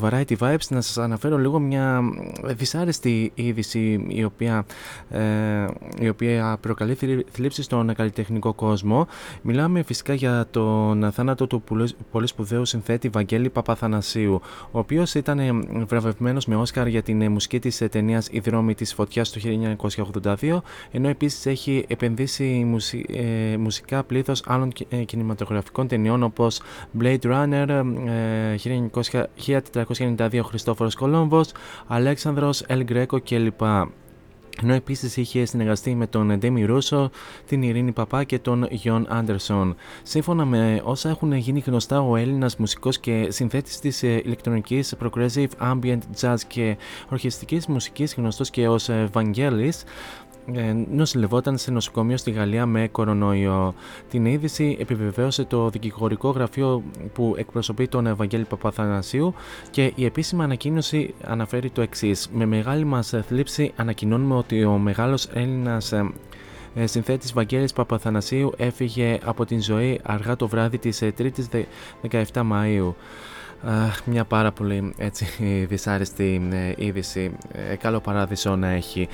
Variety Vibes να σας αναφέρω λίγο μια δυσάρεστη είδηση η οποία η οποία προκαλεί θλίψη στον καλλιτεχνικό κόσμο. Μιλάμε φυσικά για τον θάνατο του πολύ σπουδαίου συνθέτη Βαγγέλη Παπαθανασίου, ο οποίος ήταν βραβευμένος με Όσκαρ για την μουσική της ταινίας Η δρόμη της φωτιάς το 1982, ενώ επίσης έχει επενδύσει ε, μουσικά πλήθος άλλων ε, κινηματογραφικών ταινιών όπως Blade Runner, 1492 ε, Χριστόφορος Κολόμβος, Αλέξανδρος, Ελ Γκρέκο κλπ ενώ επίσης είχε συνεργαστεί με τον Ντέμι Ρούσο, την Ειρήνη Παπά και τον Γιον Άντερσον. Σύμφωνα με όσα έχουν γίνει γνωστά, ο Έλληνας μουσικός και συνθέτης της ε, ηλεκτρονικής progressive ambient jazz και ορχιστικής μουσικής γνωστός και ως Βαγγέλη, ε, νοσηλευόταν σε νοσοκομείο στη Γαλλία με κορονοϊό. Την είδηση επιβεβαίωσε το δικηγορικό γραφείο που εκπροσωπεί τον Ευαγγέλη Παπαθανασίου και η επίσημη ανακοίνωση αναφέρει το εξής. Με μεγάλη μας θλίψη ανακοινώνουμε ότι ο μεγάλος Έλληνας ε, συνθέτης Βαγγέλης Παπαθανασίου έφυγε από την ζωή αργά το βράδυ της 3ης ε, 17 Μαΐου. Αχ, μια πάρα πολύ έτσι δυσάρεστη ε, είδηση. Ε, καλό παράδεισο να έχει.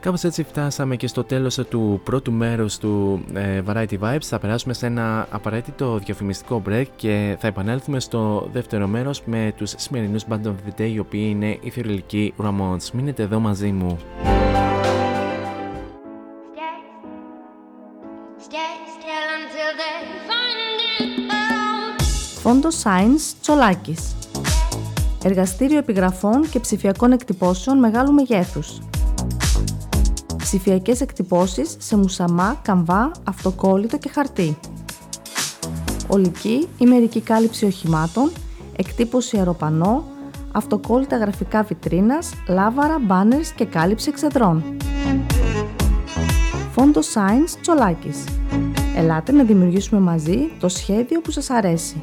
Κάπως έτσι φτάσαμε και στο τέλος του πρώτου μέρους του ε, Variety Vibes. Θα περάσουμε σε ένα απαραίτητο διαφημιστικό break και θα επανέλθουμε στο δεύτερο μέρος με τους σημερινούς Band of the Day οι οποίοι είναι οι θηρελικοί Ramones. Μείνετε εδώ μαζί μου. Φόντο Science Τσολάκης. Εργαστήριο επιγραφών και ψηφιακών εκτυπώσεων μεγάλου μεγέθους. Ψηφιακές εκτυπώσεις σε μουσαμά, καμβά, αυτοκόλλητο και χαρτί. Ολική ή μερική κάλυψη οχημάτων, εκτύπωση αεροπανό, αυτοκόλλητα γραφικά βιτρίνας, λάβαρα, μπάνερς και κάλυψη εξεδρών. Φόντο Science Τσολάκης. Ελάτε να δημιουργήσουμε μαζί το σχέδιο που σας αρέσει.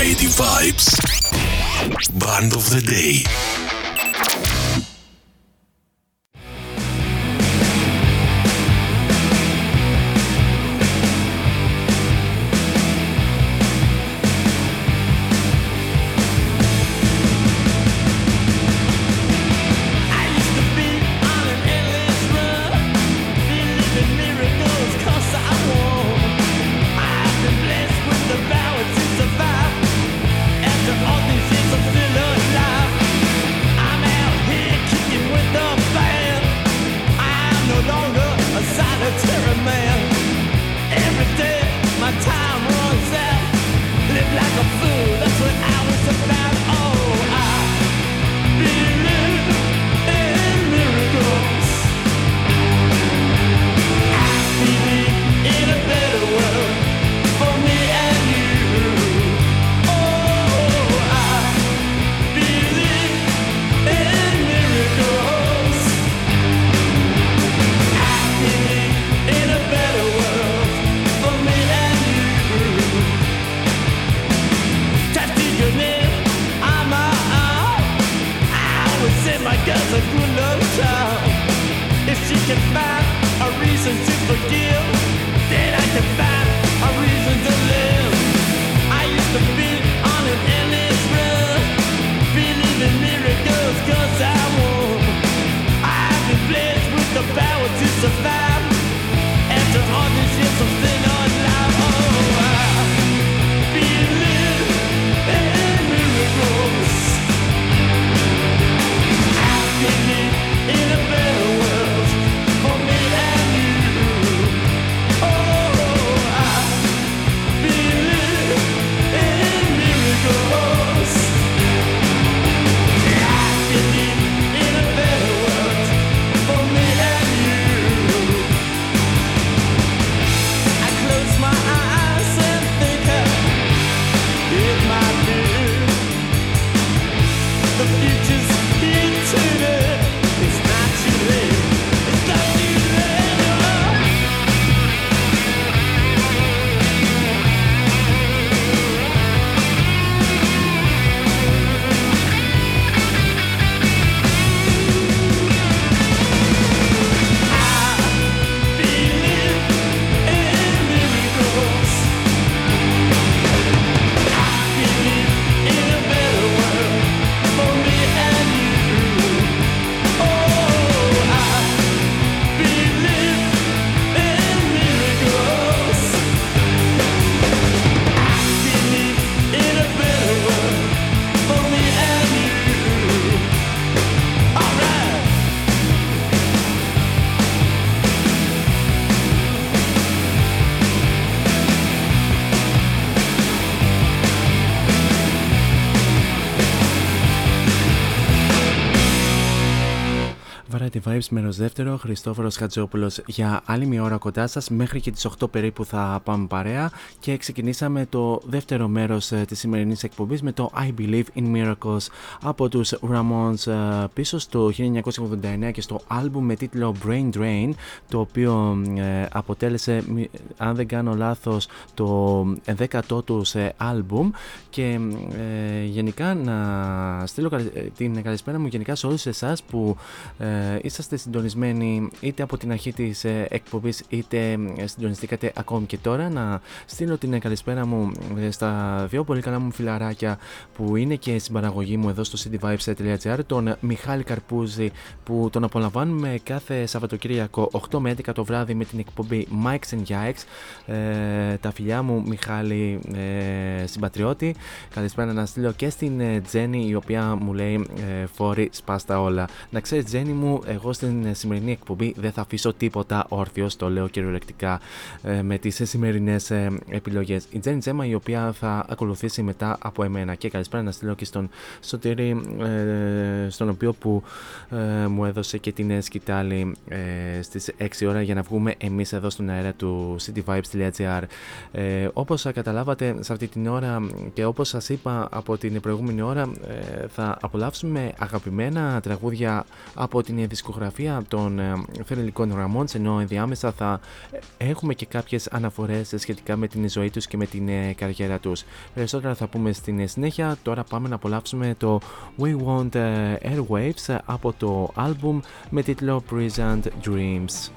Variety Vibes. Band of the Day. Vibes μέρος δεύτερο, Χριστόφορος Χατζόπουλος για άλλη μια ώρα κοντά σας μέχρι και τις 8 περίπου θα πάμε παρέα και ξεκινήσαμε το δεύτερο μέρος ε, της σημερινής εκπομπής με το I Believe in Miracles από τους Ramones ε, πίσω στο 1989 και στο άλμπουμ με τίτλο Brain Drain το οποίο ε, αποτέλεσε αν δεν κάνω λάθος το 10ο τους σε άλμπουμ. Και γενικά να στείλω την καλησπέρα μου γενικά σε όλους εσάς που ε, είσαστε συντονισμένοι είτε από την αρχή της ε, εκπομπής είτε ε, συντονιστήκατε ακόμη και τώρα. Να στείλω την καλησπέρα μου στα δύο πολύ καλά μου φιλαράκια που είναι και στην παραγωγή μου εδώ στο cityvibes.gr τον Μιχάλη Καρπούζη που τον απολαμβάνουμε κάθε Σαββατοκύριακο 8 με 11 το βράδυ με την εκπομπή Mikes and Yikes. Τα φιλιά μου Μιχάλη ε, συμπατριώτη. Καλησπέρα να στείλω και στην Τζέννη η οποία μου λέει ε, φόρη σπάστα όλα να ξέρεις Τζέννη μου εγώ στην σημερινή εκπομπή δεν θα αφήσω τίποτα όρθιο, το λέω κυριολεκτικά ε, με τις σημερινές ε, επιλογές. Η Τζέννη Τζέμα η οποία θα ακολουθήσει μετά από εμένα. Και καλησπέρα να στείλω και στον Σωτήρη, ε, στον οποίο που μου έδωσε και την σκητάλη στις 6 ώρα για να βγούμε εμείς εδώ στον αέρα του cityvibes.gr. Ε, όπως καταλάβατε σε αυτή την ώρα και όπως σας είπα από την προηγούμενη ώρα, θα απολαύσουμε αγαπημένα τραγούδια από την δισκογραφία των ε, θερελικών Ramones ενώ ενδιάμεσα θα έχουμε και κάποιες αναφορές σχετικά με την ζωή τους και με την ε, καριέρα τους. Περισσότερα θα πούμε στην συνέχεια, τώρα πάμε να απολαύσουμε το We Want ε, Airwaves από το album με τίτλο Present Dreams.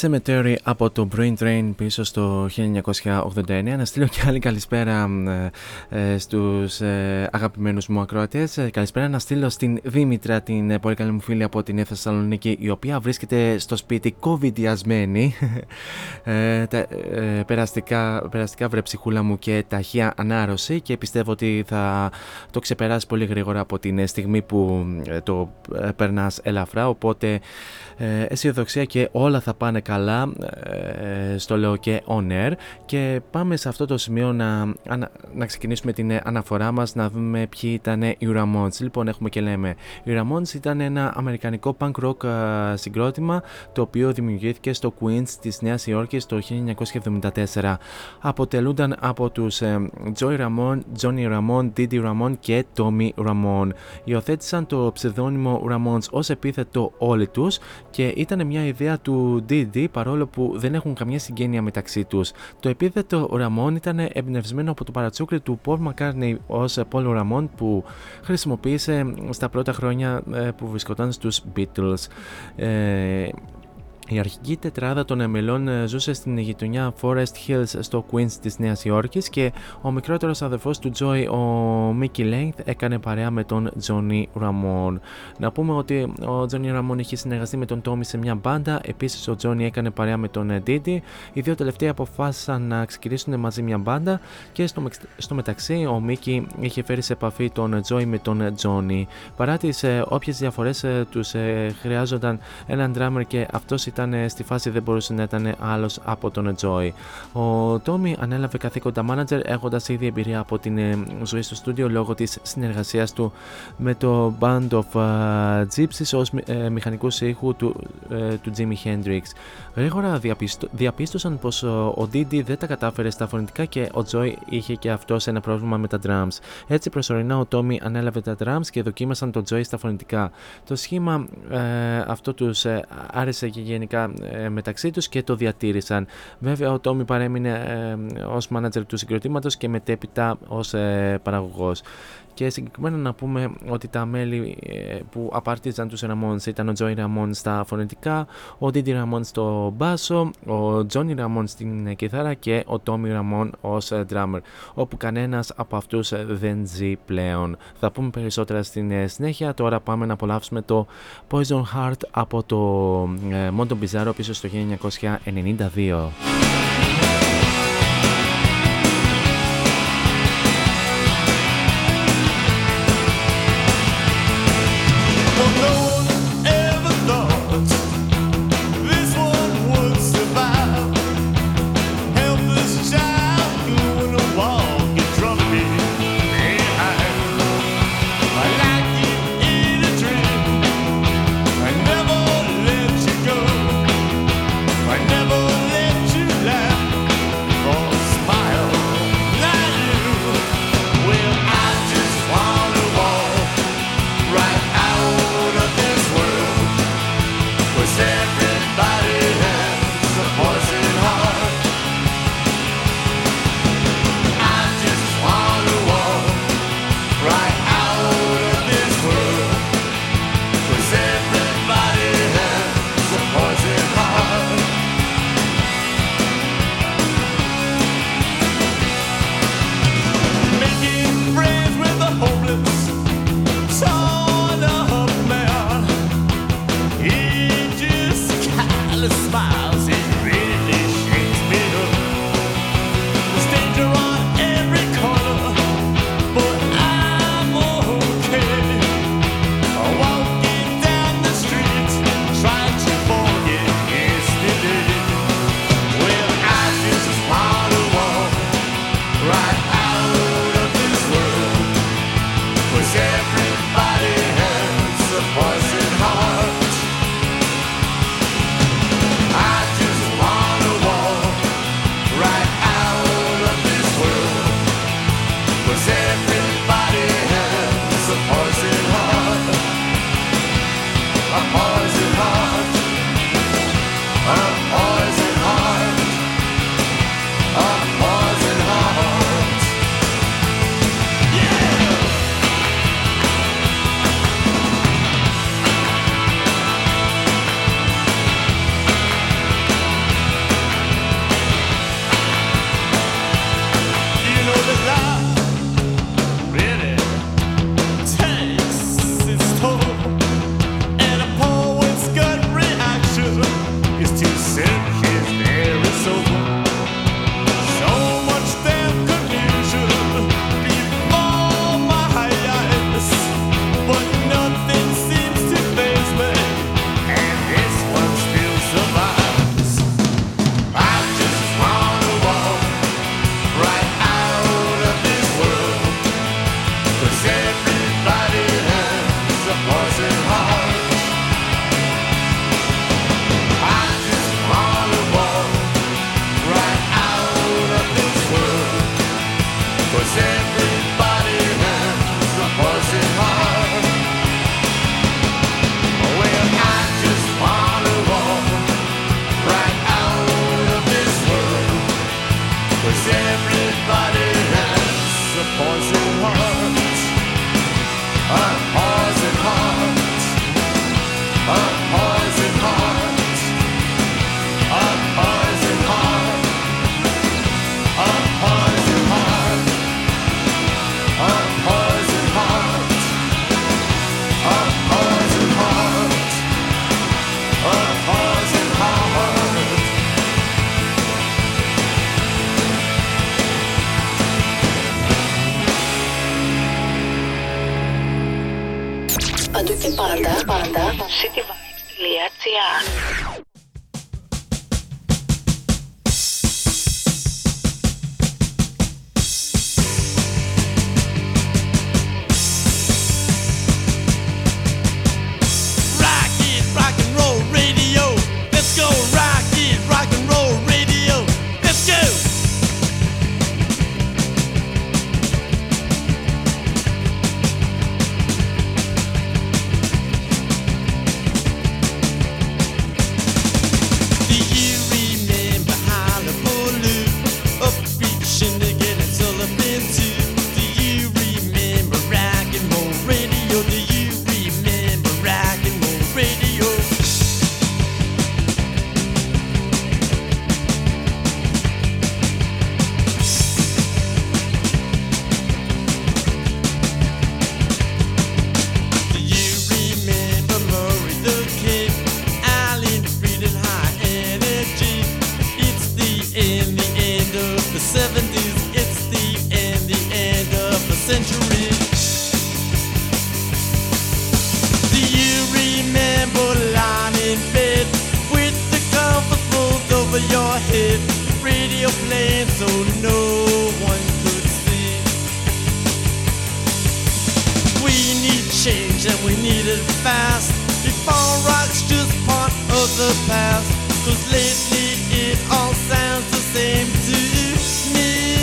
Cemetery από το Brain Train πίσω στο 1989. Να στείλω και άλλη καλησπέρα ε, ε, στους ε, αγαπημένους μου ακροατές. Ε, καλησπέρα να στείλω στην Δήμητρα, την ε, πολύ καλή μου φίλη από την Θεσσαλονίκη, η οποία βρίσκεται στο σπίτι κοβιδιασμένη. [laughs] ε, τα, ε, περαστικά, περαστικά βρε ψυχούλα μου και ταχεία ανάρρωση και πιστεύω ότι θα το ξεπεράσει πολύ γρήγορα από την στιγμή που ε, το ε, περνάς ελαφρά, οπότε ε, αισιοδοξία και όλα θα πάνε καλά, ε, στο λέω και on air και πάμε σε αυτό το σημείο να, ανα- να ξεκινήσουμε την ε, αναφορά μας να δούμε ποιοι ήταν οι Ramones. Λοιπόν έχουμε και λέμε, οι Ramones ήταν ένα αμερικανικό punk rock ε, συγκρότημα το οποίο δημιουργήθηκε στο Queens της Νέας Υόρκης το 1974. Αποτελούνταν από τους ε, Joey Ramone, Johnny Ramone, Didi Ramone και Tommy Ramone. Υιοθέτησαν το ψευδόνυμο Ramones ως επίθετο όλοι τους και ήταν μια ιδέα του Didi παρόλο που δεν έχουν καμία συγγένεια μεταξύ τους. Το επίθετο Ramone ήταν εμπνευσμένο από το παρατσούκλι του Paul McCartney ως Paul Ramone που χρησιμοποίησε στα πρώτα χρόνια ε, που βρισκόταν στους Beatles. Ε, η αρχική τετράδα των μελών ε, ζούσε στην γειτονιά Forest Hills στο Queens της Νέας Υόρκης και ο μικρότερος αδερφός του Joy, ο Mickey Length, έκανε παρέα με τον Johnny Ramone. Να πούμε ότι ο Johnny Ramone είχε συνεργαστεί με τον Tommy σε μια μπάντα, επίσης ο Johnny έκανε παρέα με τον Didi. Οι δύο τελευταίοι αποφάσισαν να ξεκινήσουν μαζί μια μπάντα και στο, μεξ- στο μεταξύ ο Mickey είχε φέρει σε επαφή τον Joy με τον Johnny. Παρά τις ε, όποιες διαφορές ε, τους ε, χρειάζονταν έναν drummer και αυτός ήταν στη φάση δεν μπορούσε να ήταν άλλος από τον Joy. Ο Τόμι ανέλαβε καθήκοντα manager έχοντας ήδη εμπειρία από την ζωή στο στούντιο λόγω της συνεργασίας του με το Band of Gypsies ως μηχανικούς ήχου του, του Jimi Hendrix. Γρήγορα διαπίστωσαν πως ο Didi δεν τα κατάφερε στα φωνητικά και ο Joy είχε και αυτό ένα πρόβλημα με τα drums. Έτσι προσωρινά ο Τόμι ανέλαβε τα drums και δοκίμασαν το Joy στα φωνητικά. Το σχήμα ε, αυτό τους ε, άρεσε και γενικά ε, μεταξύ τους και το διατήρησαν. Βέβαια ο Τόμι παρέμεινε ε, ως manager του συγκροτήματος και μετέπειτα ως ε, παραγωγός και συγκεκριμένα να πούμε ότι τα μέλη ε, που απαρτίζαν τους Ramones ήταν ο Joey Ramone στα φωνητικά, ο Didi Ramone στο μπάσο, ο Johnny Ramone στην κιθάρα και ο Tommy Ramone ως ε, drummer, όπου κανένας από αυτούς ε, δεν ζει πλέον. Θα πούμε περισσότερα στην συνέχεια, τώρα πάμε να απολαύσουμε το Poison Heart από το Mondo Bizarro πίσω στο 1992. We need it fast. Before rock's just part of the past. Cause lately it all sounds the same to me.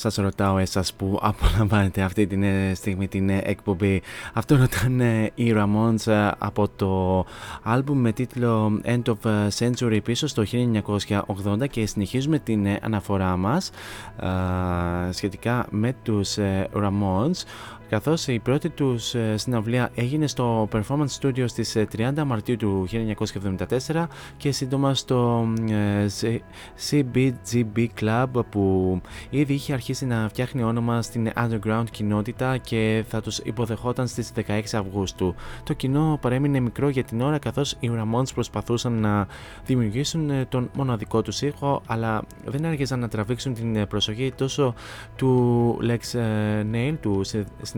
Σας ρωτάω εσάς που [laughs] απολαμβάνετε αυτή τη στιγμή την ε, εκπομπή. Αυτό ρωτάνε οι Ramones ε, από το άλμπουμ με τίτλο End of Century πίσω στο 1980 και συνεχίζουμε την ε, αναφορά μας ε, σχετικά με τους ε, Ramones καθώς η πρώτη τους ε, συναυλία έγινε στο Performance Studio στις ε, 30 Μαρτίου του 1974 και σύντομα στο ε, C- CBGB Club που ήδη είχε αρχίσει να φτιάχνει όνομα στην underground κοινότητα και θα τους υποδεχόταν στις 16 Αυγούστου. Το κοινό παρέμεινε μικρό για την ώρα καθώς οι Ramones προσπαθούσαν να δημιουργήσουν ε, τον μοναδικό τους ήχο αλλά δεν άργησαν να τραβήξουν την ε, προσοχή τόσο του Lex ε, Nail, του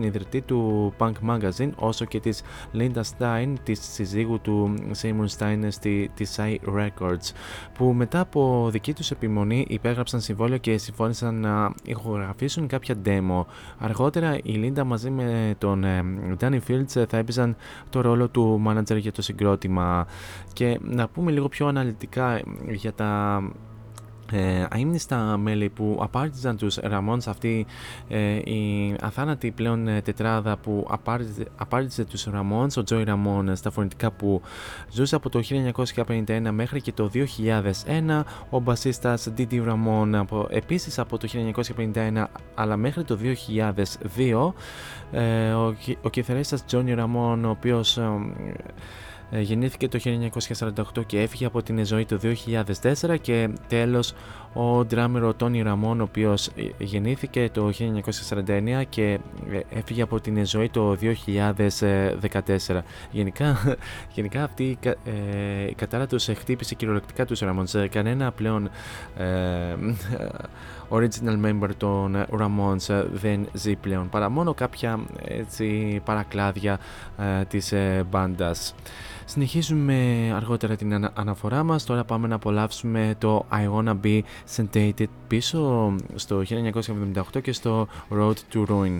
συ- συνειδητή του Punk Magazine, όσο και της Linda Stein, της συζύγου του Seymour Stein στη της Sci Records, που μετά από δική τους επιμονή υπέγραψαν συμβόλαιο και συμφώνησαν να ηχογραφήσουν κάποια demo. Αργότερα η Linda μαζί με τον ε, Danny Fields ε, θα έπαιζαν το ρόλο του manager για το συγκρότημα και να πούμε λίγο πιο αναλυτικά για τα ε, αείμνηστα μέλη που απάρτιζαν τους Ramones αυτή ε, η αθάνατη πλέον ε, τετράδα που απάρτιζε, απάρτιζε τους Ramones, ο Joey Ramone στα φωνητικά που ζούσε από το 1951 μέχρι και το 2001 ο μπασίστας Didi Ramone από, επίσης από το 1951 αλλά μέχρι το 2002 ε, ο, κυ- ο κιθαρίστας Johnny Ramone ο οποίος ε, ε, γεννήθηκε το 1948 και έφυγε από την ζωή το 2004 και τέλος ο drummer ο Tony Ramone ο οποίος ε, γεννήθηκε το 1949 και ε, έφυγε από την ζωή το 2014. Γενικά, [laughs] γενικά αυτή η, κα- ε, η κατάρα τους ε, χτύπησε κυριολεκτικά τους Ramones. Ε, Κανένα πλέον ε, original member των ε, Ramones ε, δεν ζει πλέον παρά μόνο κάποια έτσι, παρακλάδια ε, της ε, μπάντας. Συνεχίζουμε αργότερα την ανα- αναφορά μας, τώρα πάμε να απολαύσουμε το I Wanna Be Sedated πίσω στο 1978 και στο Road to Ruin.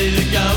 Ready to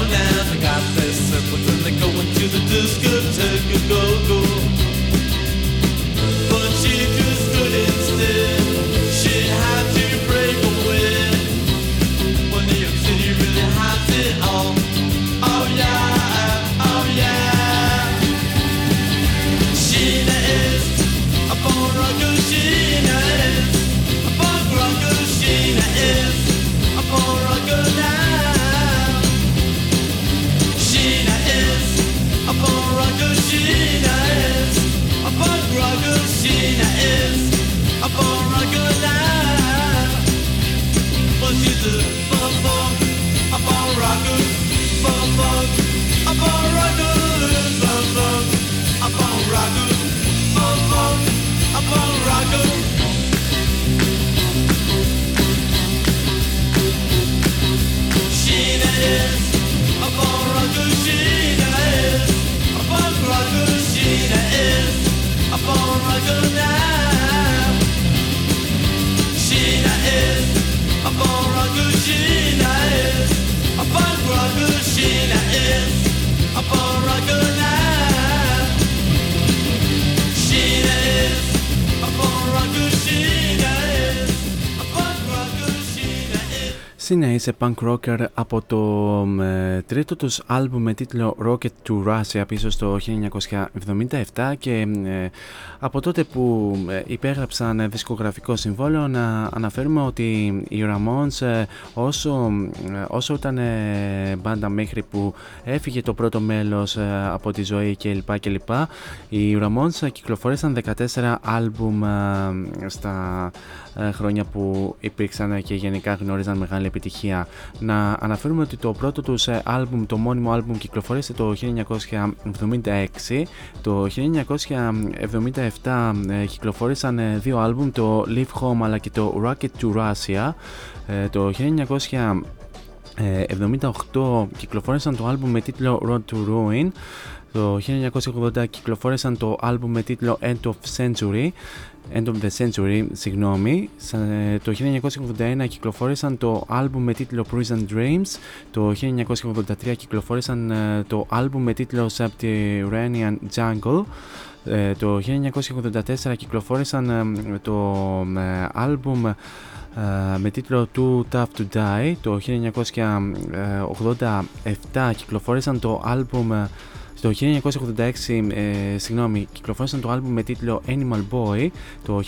is. Σίνα είσαι punk rocker από το ε, τρίτο τους άλμπουμ με τίτλο Rocket to Russia πίσω στο 1977 και ε, από τότε που ε, υπέγραψαν ε, δισκογραφικό συμβόλαιο να αναφέρουμε ότι οι Ramones ε, όσο, ε, όσο ήταν ε, μπάντα μέχρι που έφυγε το πρώτο μέλος ε, από τη ζωή κλπ. κλπ. Οι Ramones κυκλοφόρησαν 14 άλμπουμ ε, στα ε, χρόνια που υπήρξαν και γενικά γνώριζαν μεγάλη επιτυχία. Να αναφέρουμε ότι το πρώτο τους ε, άλμπουμ, το μόνιμο άλμπουμ κυκλοφόρησε το 1976. Το 1977 ε, κυκλοφόρησαν ε, δύο άλμπουμ, το Live Home αλλά και το Rocket to Russia. Ε, Το 1978 κυκλοφόρησαν το άλμπουμ με τίτλο Road to Ruin. Το 1980 κυκλοφόρησαν το άλμπουμ με τίτλο End of Century. End of the Century, συγγνώμη. Σα- ε, Το 1981 κυκλοφόρησαν το άλμπουμ με τίτλο Prison Dreams. Το 1983 κυκλοφόρησαν ε, το άλμπουμ με τίτλο Subterranean Jungle. Ε, Το 1984 κυκλοφόρησαν ε, το ε, άλμπουμ ε, με τίτλο Too Tough to Die. Το 1987 κυκλοφόρησαν το άλμπουμ ε, το 1986, ε, συγγνώμη, κυκλοφόρησαν το άλμπουμ με τίτλο Animal Boy. Το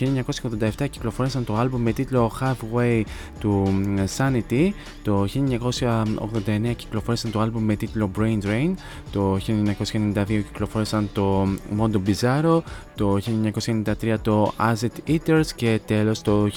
1987 κυκλοφόρησαν το άλμπουμ με τίτλο Halfway του μ, Sanity. Το 1989 κυκλοφόρησαν το άλμπουμ με τίτλο Brain Drain. Το 1992 κυκλοφόρησαν το Mondo Bizarro. Το 1993 το As It Eaters και τέλος το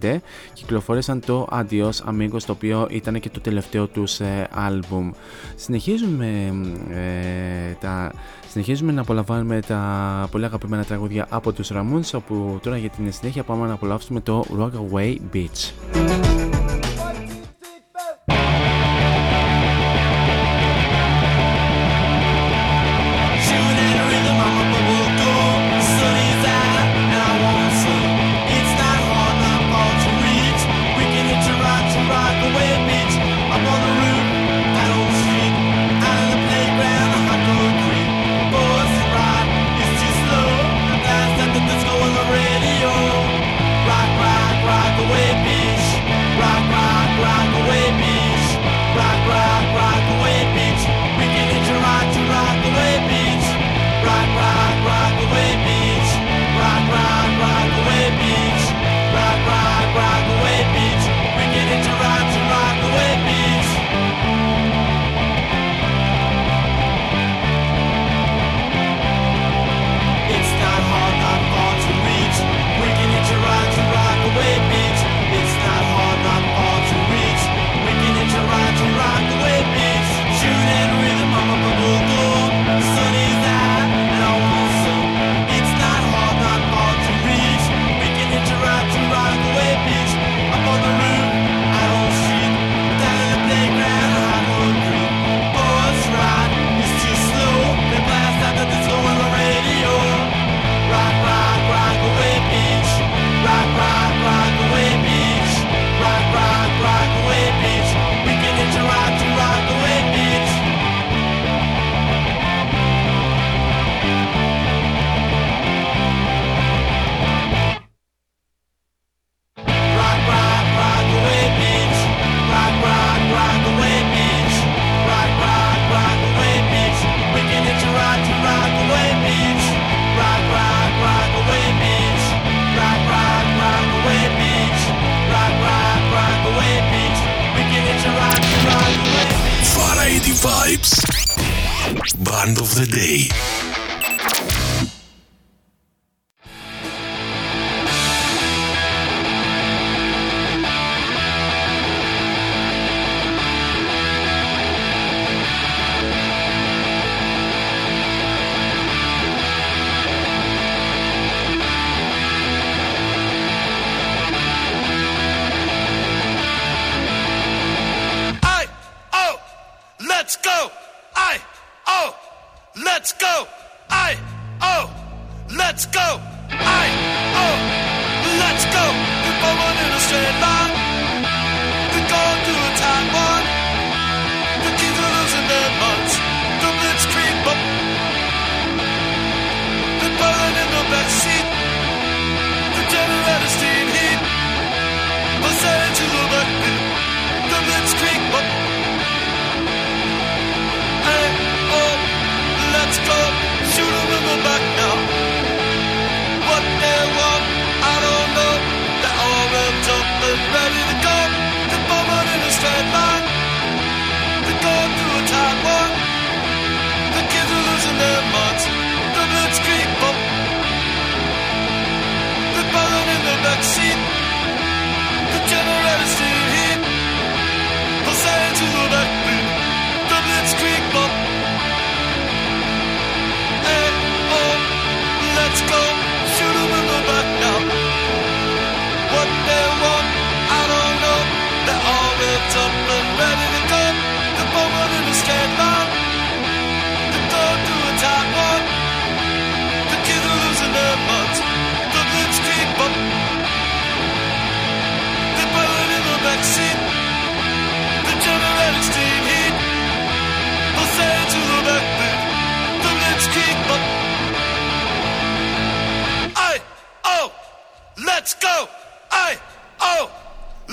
1995 κυκλοφόρησαν το Adios Amigos το οποίο ήταν και το τελευταίο τους ε, άλμπουμ. Συνεχίζουμε, ε, τα, συνεχίζουμε να απολαμβάνουμε τα πολύ αγαπημένα τραγούδια από τους Ramones όπου τώρα για την συνέχεια πάμε να απολαύσουμε το Rockaway Beach.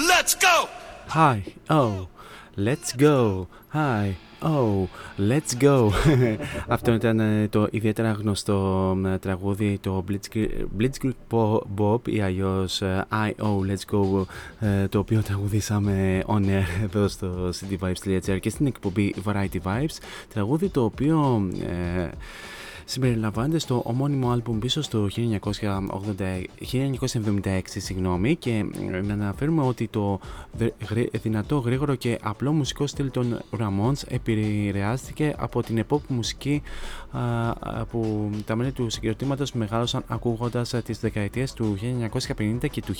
Let's go. Hi, oh, let's go. Hi, oh, let's go. [laughs] Αυτό ήταν ε, το ιδιαίτερα γνωστό ε, τραγούδι, το Blitzkrieg Blitzkrieg Bo- Bob ή αλλιώς ε, I, oh, let's go, ε, το οποίο τραγουδήσαμε on air εδώ στο cityvibes.gr και στην εκπομπή Variety Vibes. Τραγούδι το οποίο ε, συμπεριλαμβάνεται στο ομώνυμο άλμπουμ πίσω στο 1980, 1976 συγγνώμη, και ε, να αναφέρουμε ότι το δε- γρη- δυνατό, γρήγορο και απλό μουσικό στυλ των Ramones επηρεάστηκε από την επόπ μουσική α, α, που τα μέλη του συγκροτήματος μεγάλωσαν ακούγοντας ε, τις δεκαετίες του 1950 και του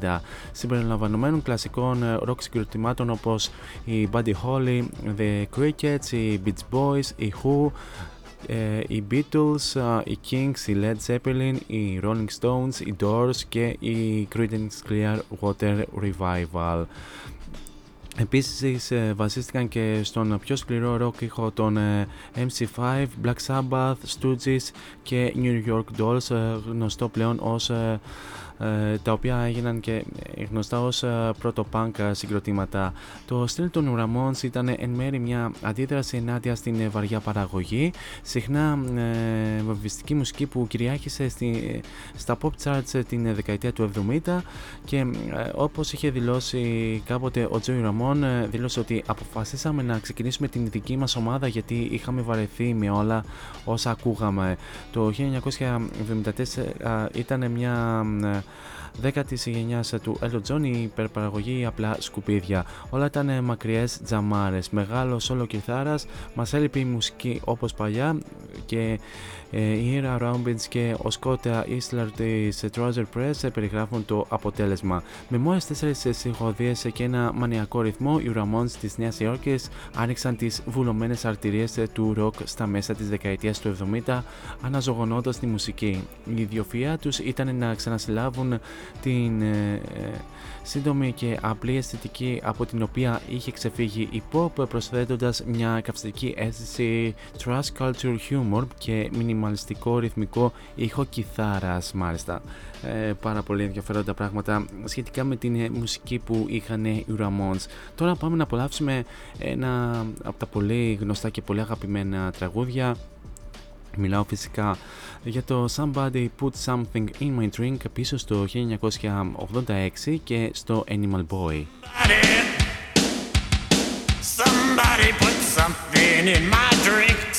1960 συμπεριλαμβανομένων κλασικών ε, rock συγκροτημάτων όπως η Buddy Holly, The Crickets, οι Beach Boys, οι Who, ε, οι Beatles, α, οι Kings, οι Led Zeppelin, οι Rolling Stones, οι Doors και οι Creedence Clearwater Revival. Επίσης ε, βασίστηκαν και στον πιο σκληρό ροκ ήχο των ε, MC5, Black Sabbath, Stooges και New York Dolls ε, γνωστό πλέον ως ε, ε, τα οποία έγιναν και ε, γνωστά ως ε, πρώτο punk ε, συγκροτήματα. Το στυλ των Ramones ήταν εν μέρη μια αντίδραση ενάντια στην ε, βαριά παραγωγή, συχνά ε, βομβιστική μουσική που κυριάρχησε στη, στα pop charts ε, την ε, δεκαετία του 70 και ε, όπως είχε δηλώσει κάποτε ο Joey Ramone ε, δήλωσε ότι αποφασίσαμε να ξεκινήσουμε την δική μας ομάδα γιατί είχαμε βαρεθεί με όλα όσα ακούγαμε. Το 1974 ήταν μια ε, δέκατη γενιάς του Elton John η υπερπαραγωγή απλά σκουπίδια. Όλα ήταν μακριές τζαμάρες. Μεγάλος όλο κιθάρας, μας έλειπε η μουσική όπως παλιά και ε, η Ira Robbins και ο Σκότα Isler της Trouser Press περιγράφουν το αποτέλεσμα. Με μόλις τέσσερις συγχωδίες και ένα μανιακό ρυθμό, οι Ramones της Νέας Υόρκης άνοιξαν τις βουλωμένες αρτηρίες του ροκ στα μέσα της δεκαετίας του 70, αναζωογονώντας τη μουσική. Η ιδιοφυα τους ήταν να ξανασυλλάβουν την ε, ε, σύντομη και απλή αισθητική από την οποία είχε ξεφύγει η pop προσθέτοντας μια καυστική αίσθηση trash culture humor και μινιμαλιστικό ρυθμικό ήχο κιθάρας μάλιστα. Ε, πάρα πολύ ενδιαφέροντα πράγματα σχετικά με την ε, μουσική που είχαν οι Ramones. Τώρα πάμε να απολαύσουμε ένα από τα πολύ γνωστά και πολύ αγαπημένα τραγούδια Μιλάω φυσικά για το Somebody Put Something in My Drink πίσω στο 1986 και στο Animal Boy. Somebody cityvibes.gr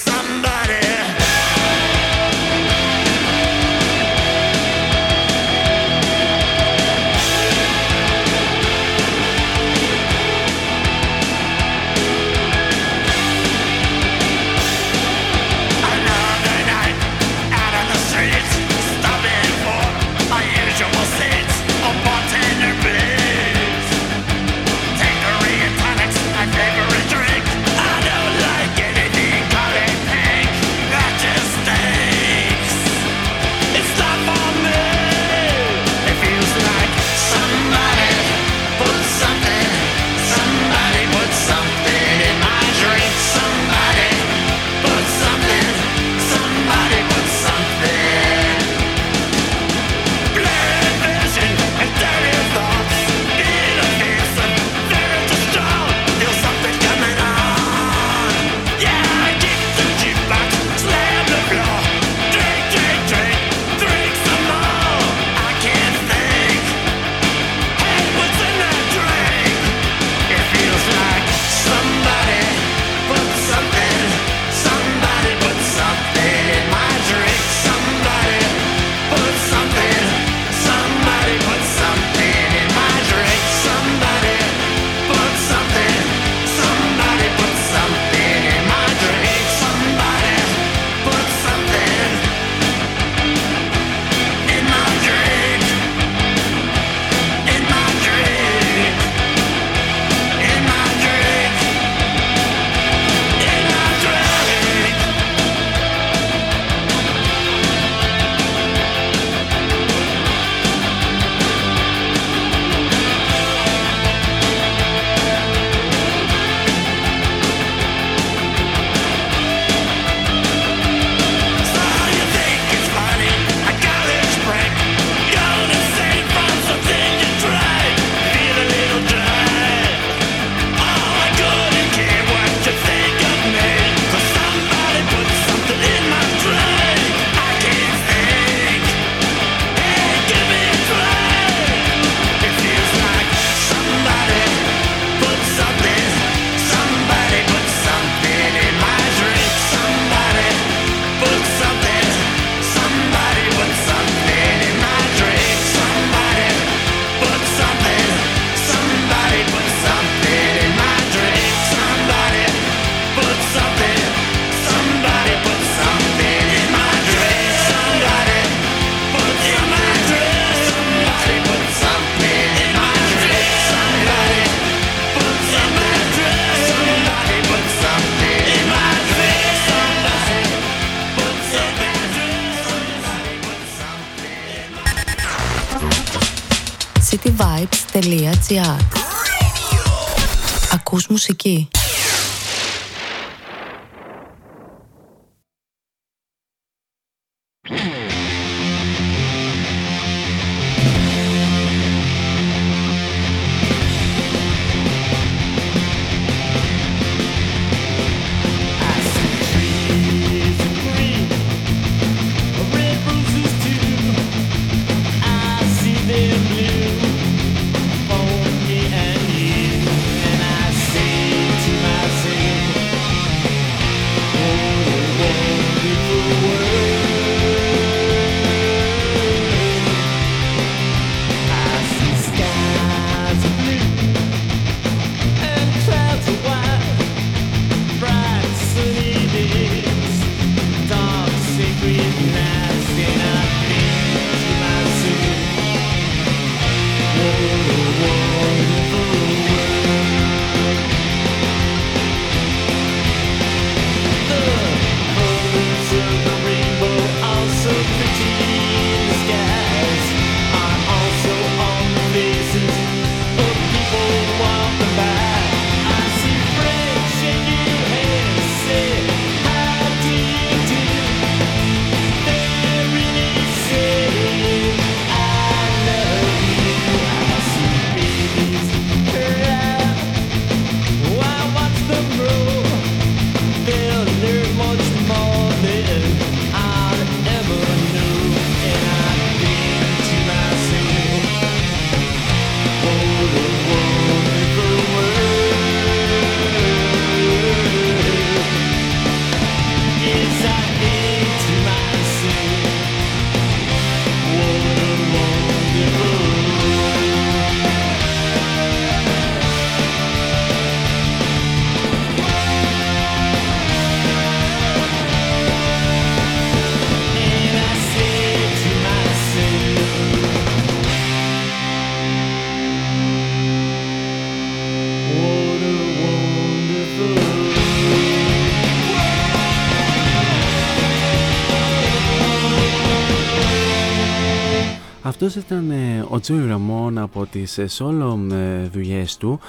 Αυτός ήταν ε, ο Τζόι Ραμόν από τις ε, solo ε, δουλειές του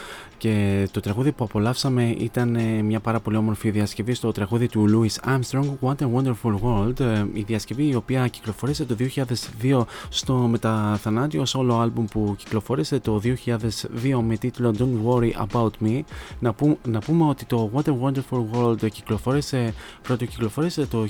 και το τραγούδι που απολαύσαμε ήταν ε, μια πάρα πολύ όμορφη διασκευή στο τραγούδι του Louis Armstrong What a Wonderful World ε, η διασκευή η οποία κυκλοφορήσε το 2002 στο μεταθανάτιο solo album που κυκλοφορήσε το 2002 με τίτλο Don't Worry About Me. Να, που, να πούμε ότι το What a Wonderful World κυκλοφόρησε, πρώτο κυκλοφόρησε το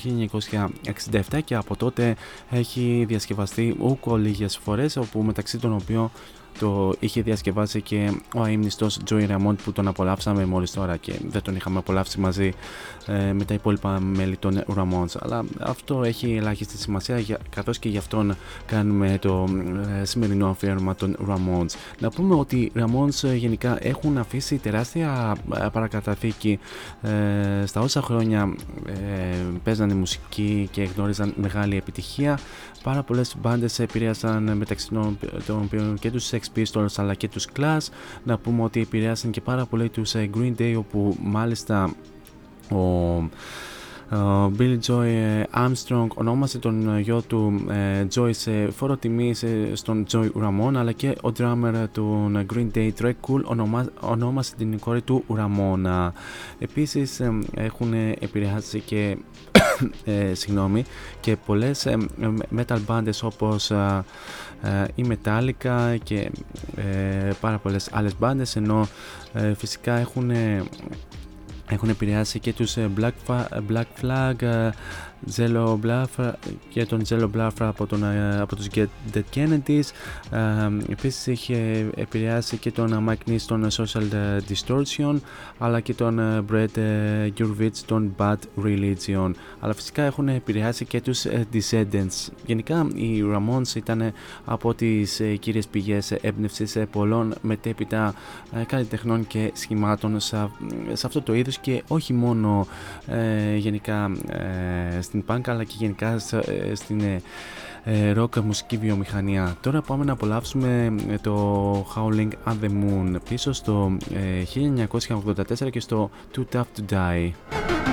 1967 και από τότε έχει διασκευαστεί ούκο λίγες φορές όπου μεταξύ των οποίων το είχε διασκευάσει και ο αείμνηστος Joey Ramone που τον απολαύσαμε μόλις τώρα και δεν τον είχαμε απολαύσει μαζί ε, με τα υπόλοιπα μέλη των Ramones αλλά αυτό έχει ελάχιστη σημασία για, καθώς και γι' αυτόν κάνουμε το ε, σημερινό αφιέρωμα των Ramones. Να πούμε ότι οι Ramones ε, γενικά έχουν αφήσει τεράστια ε, παρακαταθήκη ε, στα όσα χρόνια ε, παίζανε μουσική και γνώριζαν μεγάλη επιτυχία πάρα πολλές μπάντες επηρέασαν μεταξύ των οποίων και τους Sex Pistols αλλά και τους Clash να πούμε ότι επηρέασαν και πάρα πολύ τους ε, Green Day όπου μάλιστα ο ο Billy Joy ε, Armstrong ονόμασε τον γιο του ε, Joy σε φόρο τιμή στον Joy Ramone αλλά και ο drummer του Green Day Trey Cool ονόμασε την κόρη του Ramona. Επίσης έχουν επηρεάσει και [coughs] ε, συγγνώμη, και πολλές ε, metal bands όπως ε, η Metallica και πάρα πολλές άλλες bands ενώ φυσικά έχουν έχουν επηρεάσει και τους Black, Black Flag, Zello Blafra και τον Zello Blafra από, τον, ε, από τους Get Dead Kennedys. Ε, επίσης είχε επηρεάσει και τον Mike Nice των Social Distortion αλλά και τον Brett Gurvitz των Bad Religion. Αλλά φυσικά έχουν επηρεάσει και τους Descendants. Γενικά οι Ramones ήταν από τις κύριες πηγές έμπνευσης πολλών μετέπειτα καλλιτεχνών και σχημάτων σε, σε αυτό το είδος και όχι μόνο ε, γενικά ε, στην punk αλλά και γενικά ε, στην ε, rock μουσική βιομηχανία. Τώρα πάμε να απολαύσουμε το Howling at the Moon πίσω στο 1984 και στο Too Tough to Die.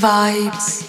vibes.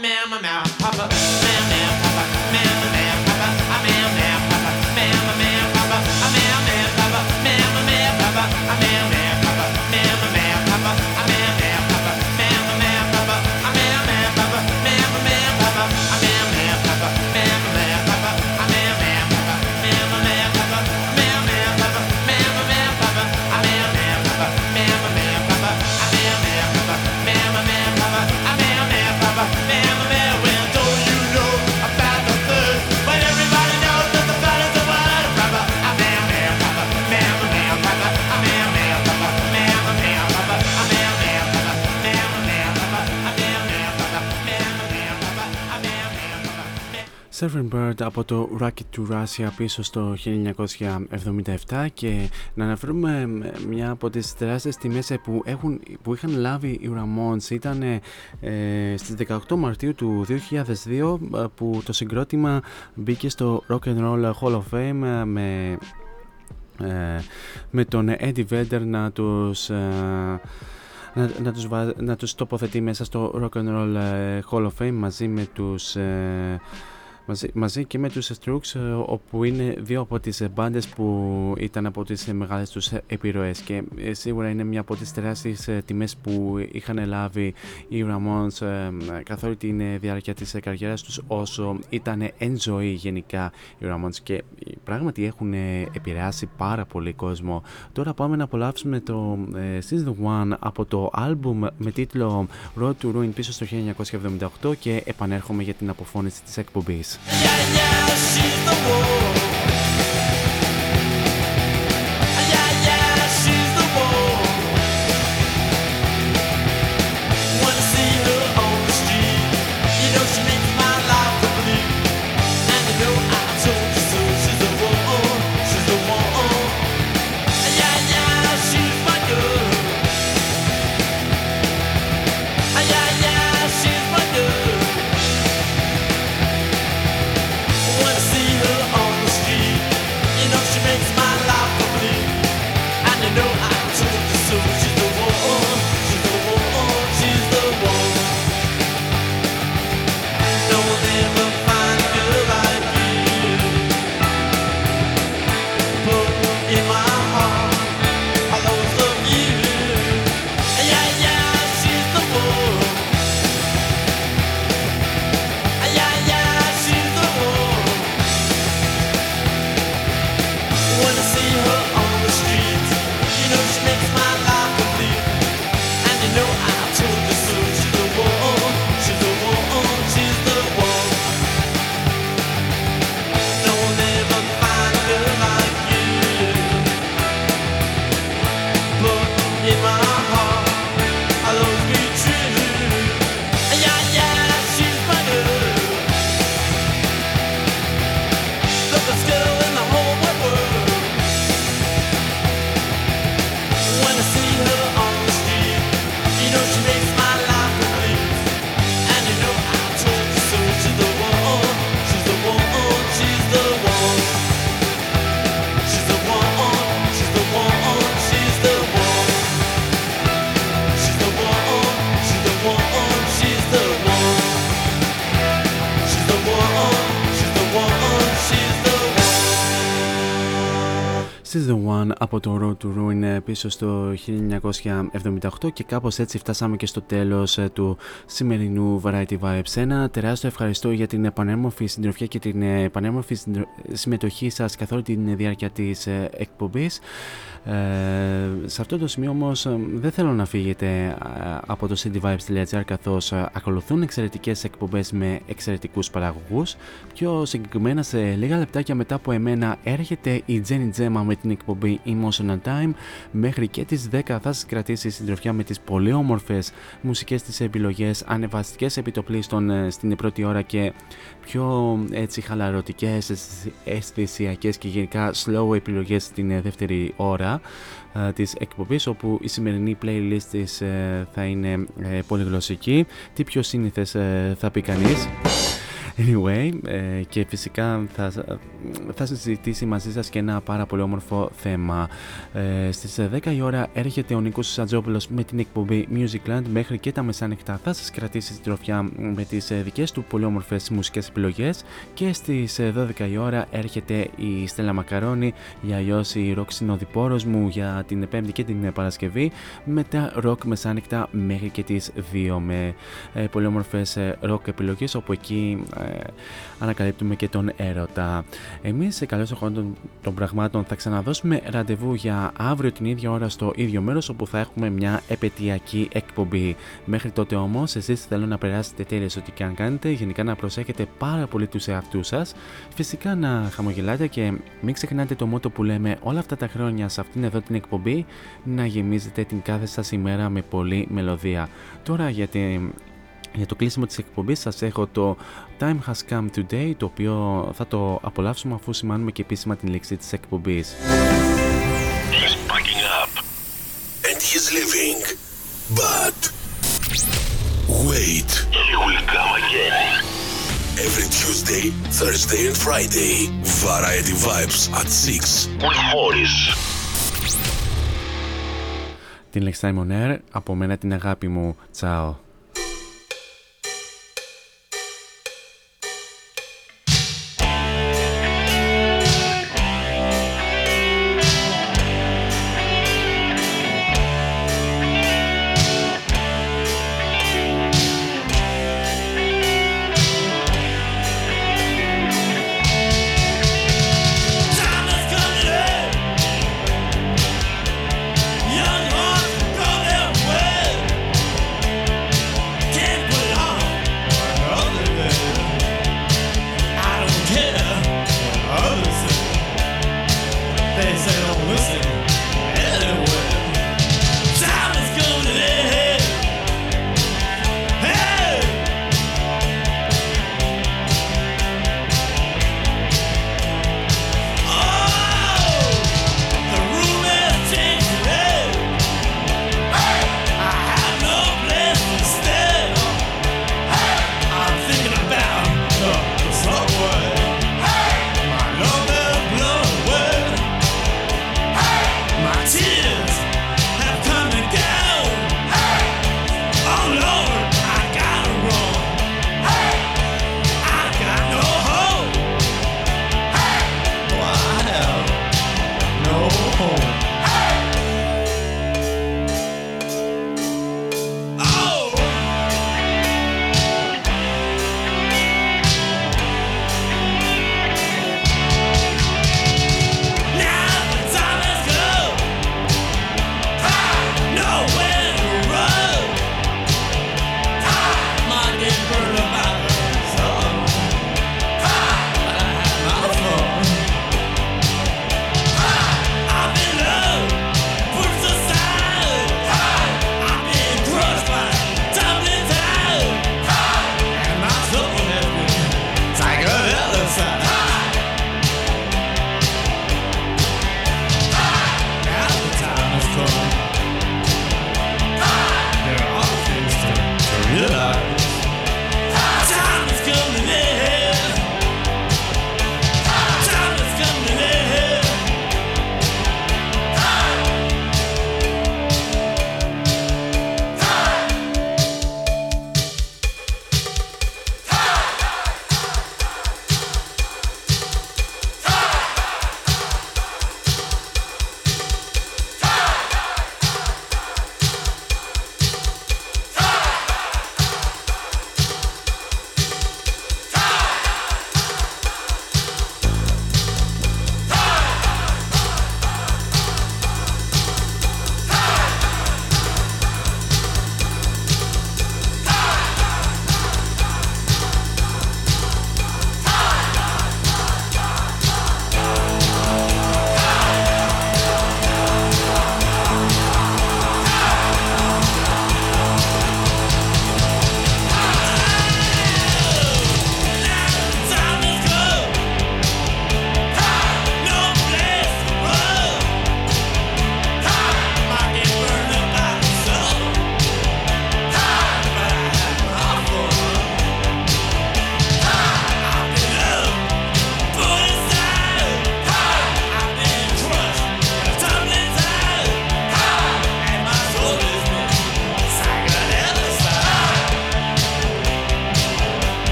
Mamma, mouth, papa. Από το Rocket to Russia πίσω στο 1977 και να αναφέρουμε μια από τις τεράστιες τιμές που, έχουν, που είχαν λάβει οι Ramones ήταν ε, στις 18 Μαρτίου του 2002 ε, που το συγκρότημα μπήκε στο Rock and Roll Hall of Fame ε, με, ε, με τον Eddie Vedder να τους... Ε, να, να, τους, να τους τοποθετεί μέσα στο Rock and Roll Hall of Fame μαζί με τους μαζί, μαζί και με τους Strokes ε, όπου είναι δύο από τις μπάντες που ήταν από τις μεγάλες τους επιρροές και ε, σίγουρα είναι μια από τις τεράστιες ε, τιμές που είχαν λάβει οι Ramones καθ' όλη τη διάρκεια της καριέρας τους όσο ήταν εν ζωή γενικά οι Ramones και πράγματι έχουν επηρεάσει πάρα πολύ κόσμο. Τώρα πάμε να απολαύσουμε το Season 1 από το album με τίτλο Road to Ruin πίσω στο 1978 και επανέρχομαι για την αποφώνηση της εκπομπής. Yeah, yeah, πίσω στο 1978 και κάπως έτσι φτάσαμε και στο τέλος ε, του σημερινού Variety Vibes. Ένα τεράστιο ευχαριστώ για την επανέμορφη συντροφιά και την επανέμορφη συμμετοχή σας καθ' όλη τη διάρκεια της ε, εκπομπής. Ε, σε αυτό το σημείο όμως ε, δεν θέλω να φύγετε ε, από το cityvibes.gr καθώς ακολουθούν εξαιρετικές εκπομπές με εξαιρετικούς παραγωγούς. Πιο συγκεκριμένα σε λίγα λεπτάκια μετά από εμένα έρχεται η Jenny Gemma με την εκπομπή Emotional Time. Μέχρι και τις 10 θα σας κρατήσει συντροφιά με τις πολύ όμορφες μουσικές της επιλογές, ανεβαστικές επιτοπλίστων στην πρώτη ώρα και πιο έτσι χαλαρωτικές, αισθησιακές και γενικά slow επιλογές στην δεύτερη ώρα ε, της εκπομπής όπου η σημερινή playlist της ε, θα είναι ε, πολυγλωσσική. Τι πιο σύνηθες θα πει κανείς; Anyway, ε, και φυσικά θα, θα συζητήσει μαζί σας και ένα πάρα πολύ όμορφο θέμα. Ε, στις 10 η ώρα έρχεται ο Νίκος Σατζόπουλος με την εκπομπή Musicland μέχρι και τα μεσάνυχτα θα σας κρατήσει συντροφιά με τις ε, δικές του πολύ όμορφες μουσικές επιλογές. Και στις 12 η ώρα έρχεται η Στέλλα Μακαρόνη για αλλιώς η ροκ συνοδοιπόρος μου για την Πέμπτη και την Παρασκευή με τα ροκ μεσάνυχτα μέχρι και τις 2 με. Ε, πολύ όμορφες ροκ επιλογές όπου εκεί ανακαλύπτουμε και τον έρωτα. Εμείς σε καλώς χρόνο των πραγμάτων θα ξαναδώσουμε ραντεβού για αύριο την ίδια ώρα στο ίδιο μέρος όπου θα έχουμε μια επαιτειακή εκπομπή. Μέχρι τότε όμως εσείς θέλω να περάσετε τέλειες ό,τι και αν κάνετε, γενικά να προσέχετε πάρα πολύ τους εαυτούς σας, φυσικά να χαμογελάτε και μην ξεχνάτε το μότο που λέμε όλα αυτά τα χρόνια σε αυτήν εδώ την εκπομπή να γεμίζετε την κάθε σας ημέρα με πολλή μελωδία. Τώρα για την για το κλείσιμο της εκπομπής σας έχω το Time Has Come Today το οποίο θα το απολαύσουμε αφού σημάνουμε και επίσημα την λήξη της εκπομπής. He's packing up and he's leaving but wait he will come again every Tuesday, Thursday and Friday Variety Vibes at 6 with Morris Την Lex Simon Air, από μένα την αγάπη μου. Τσάω.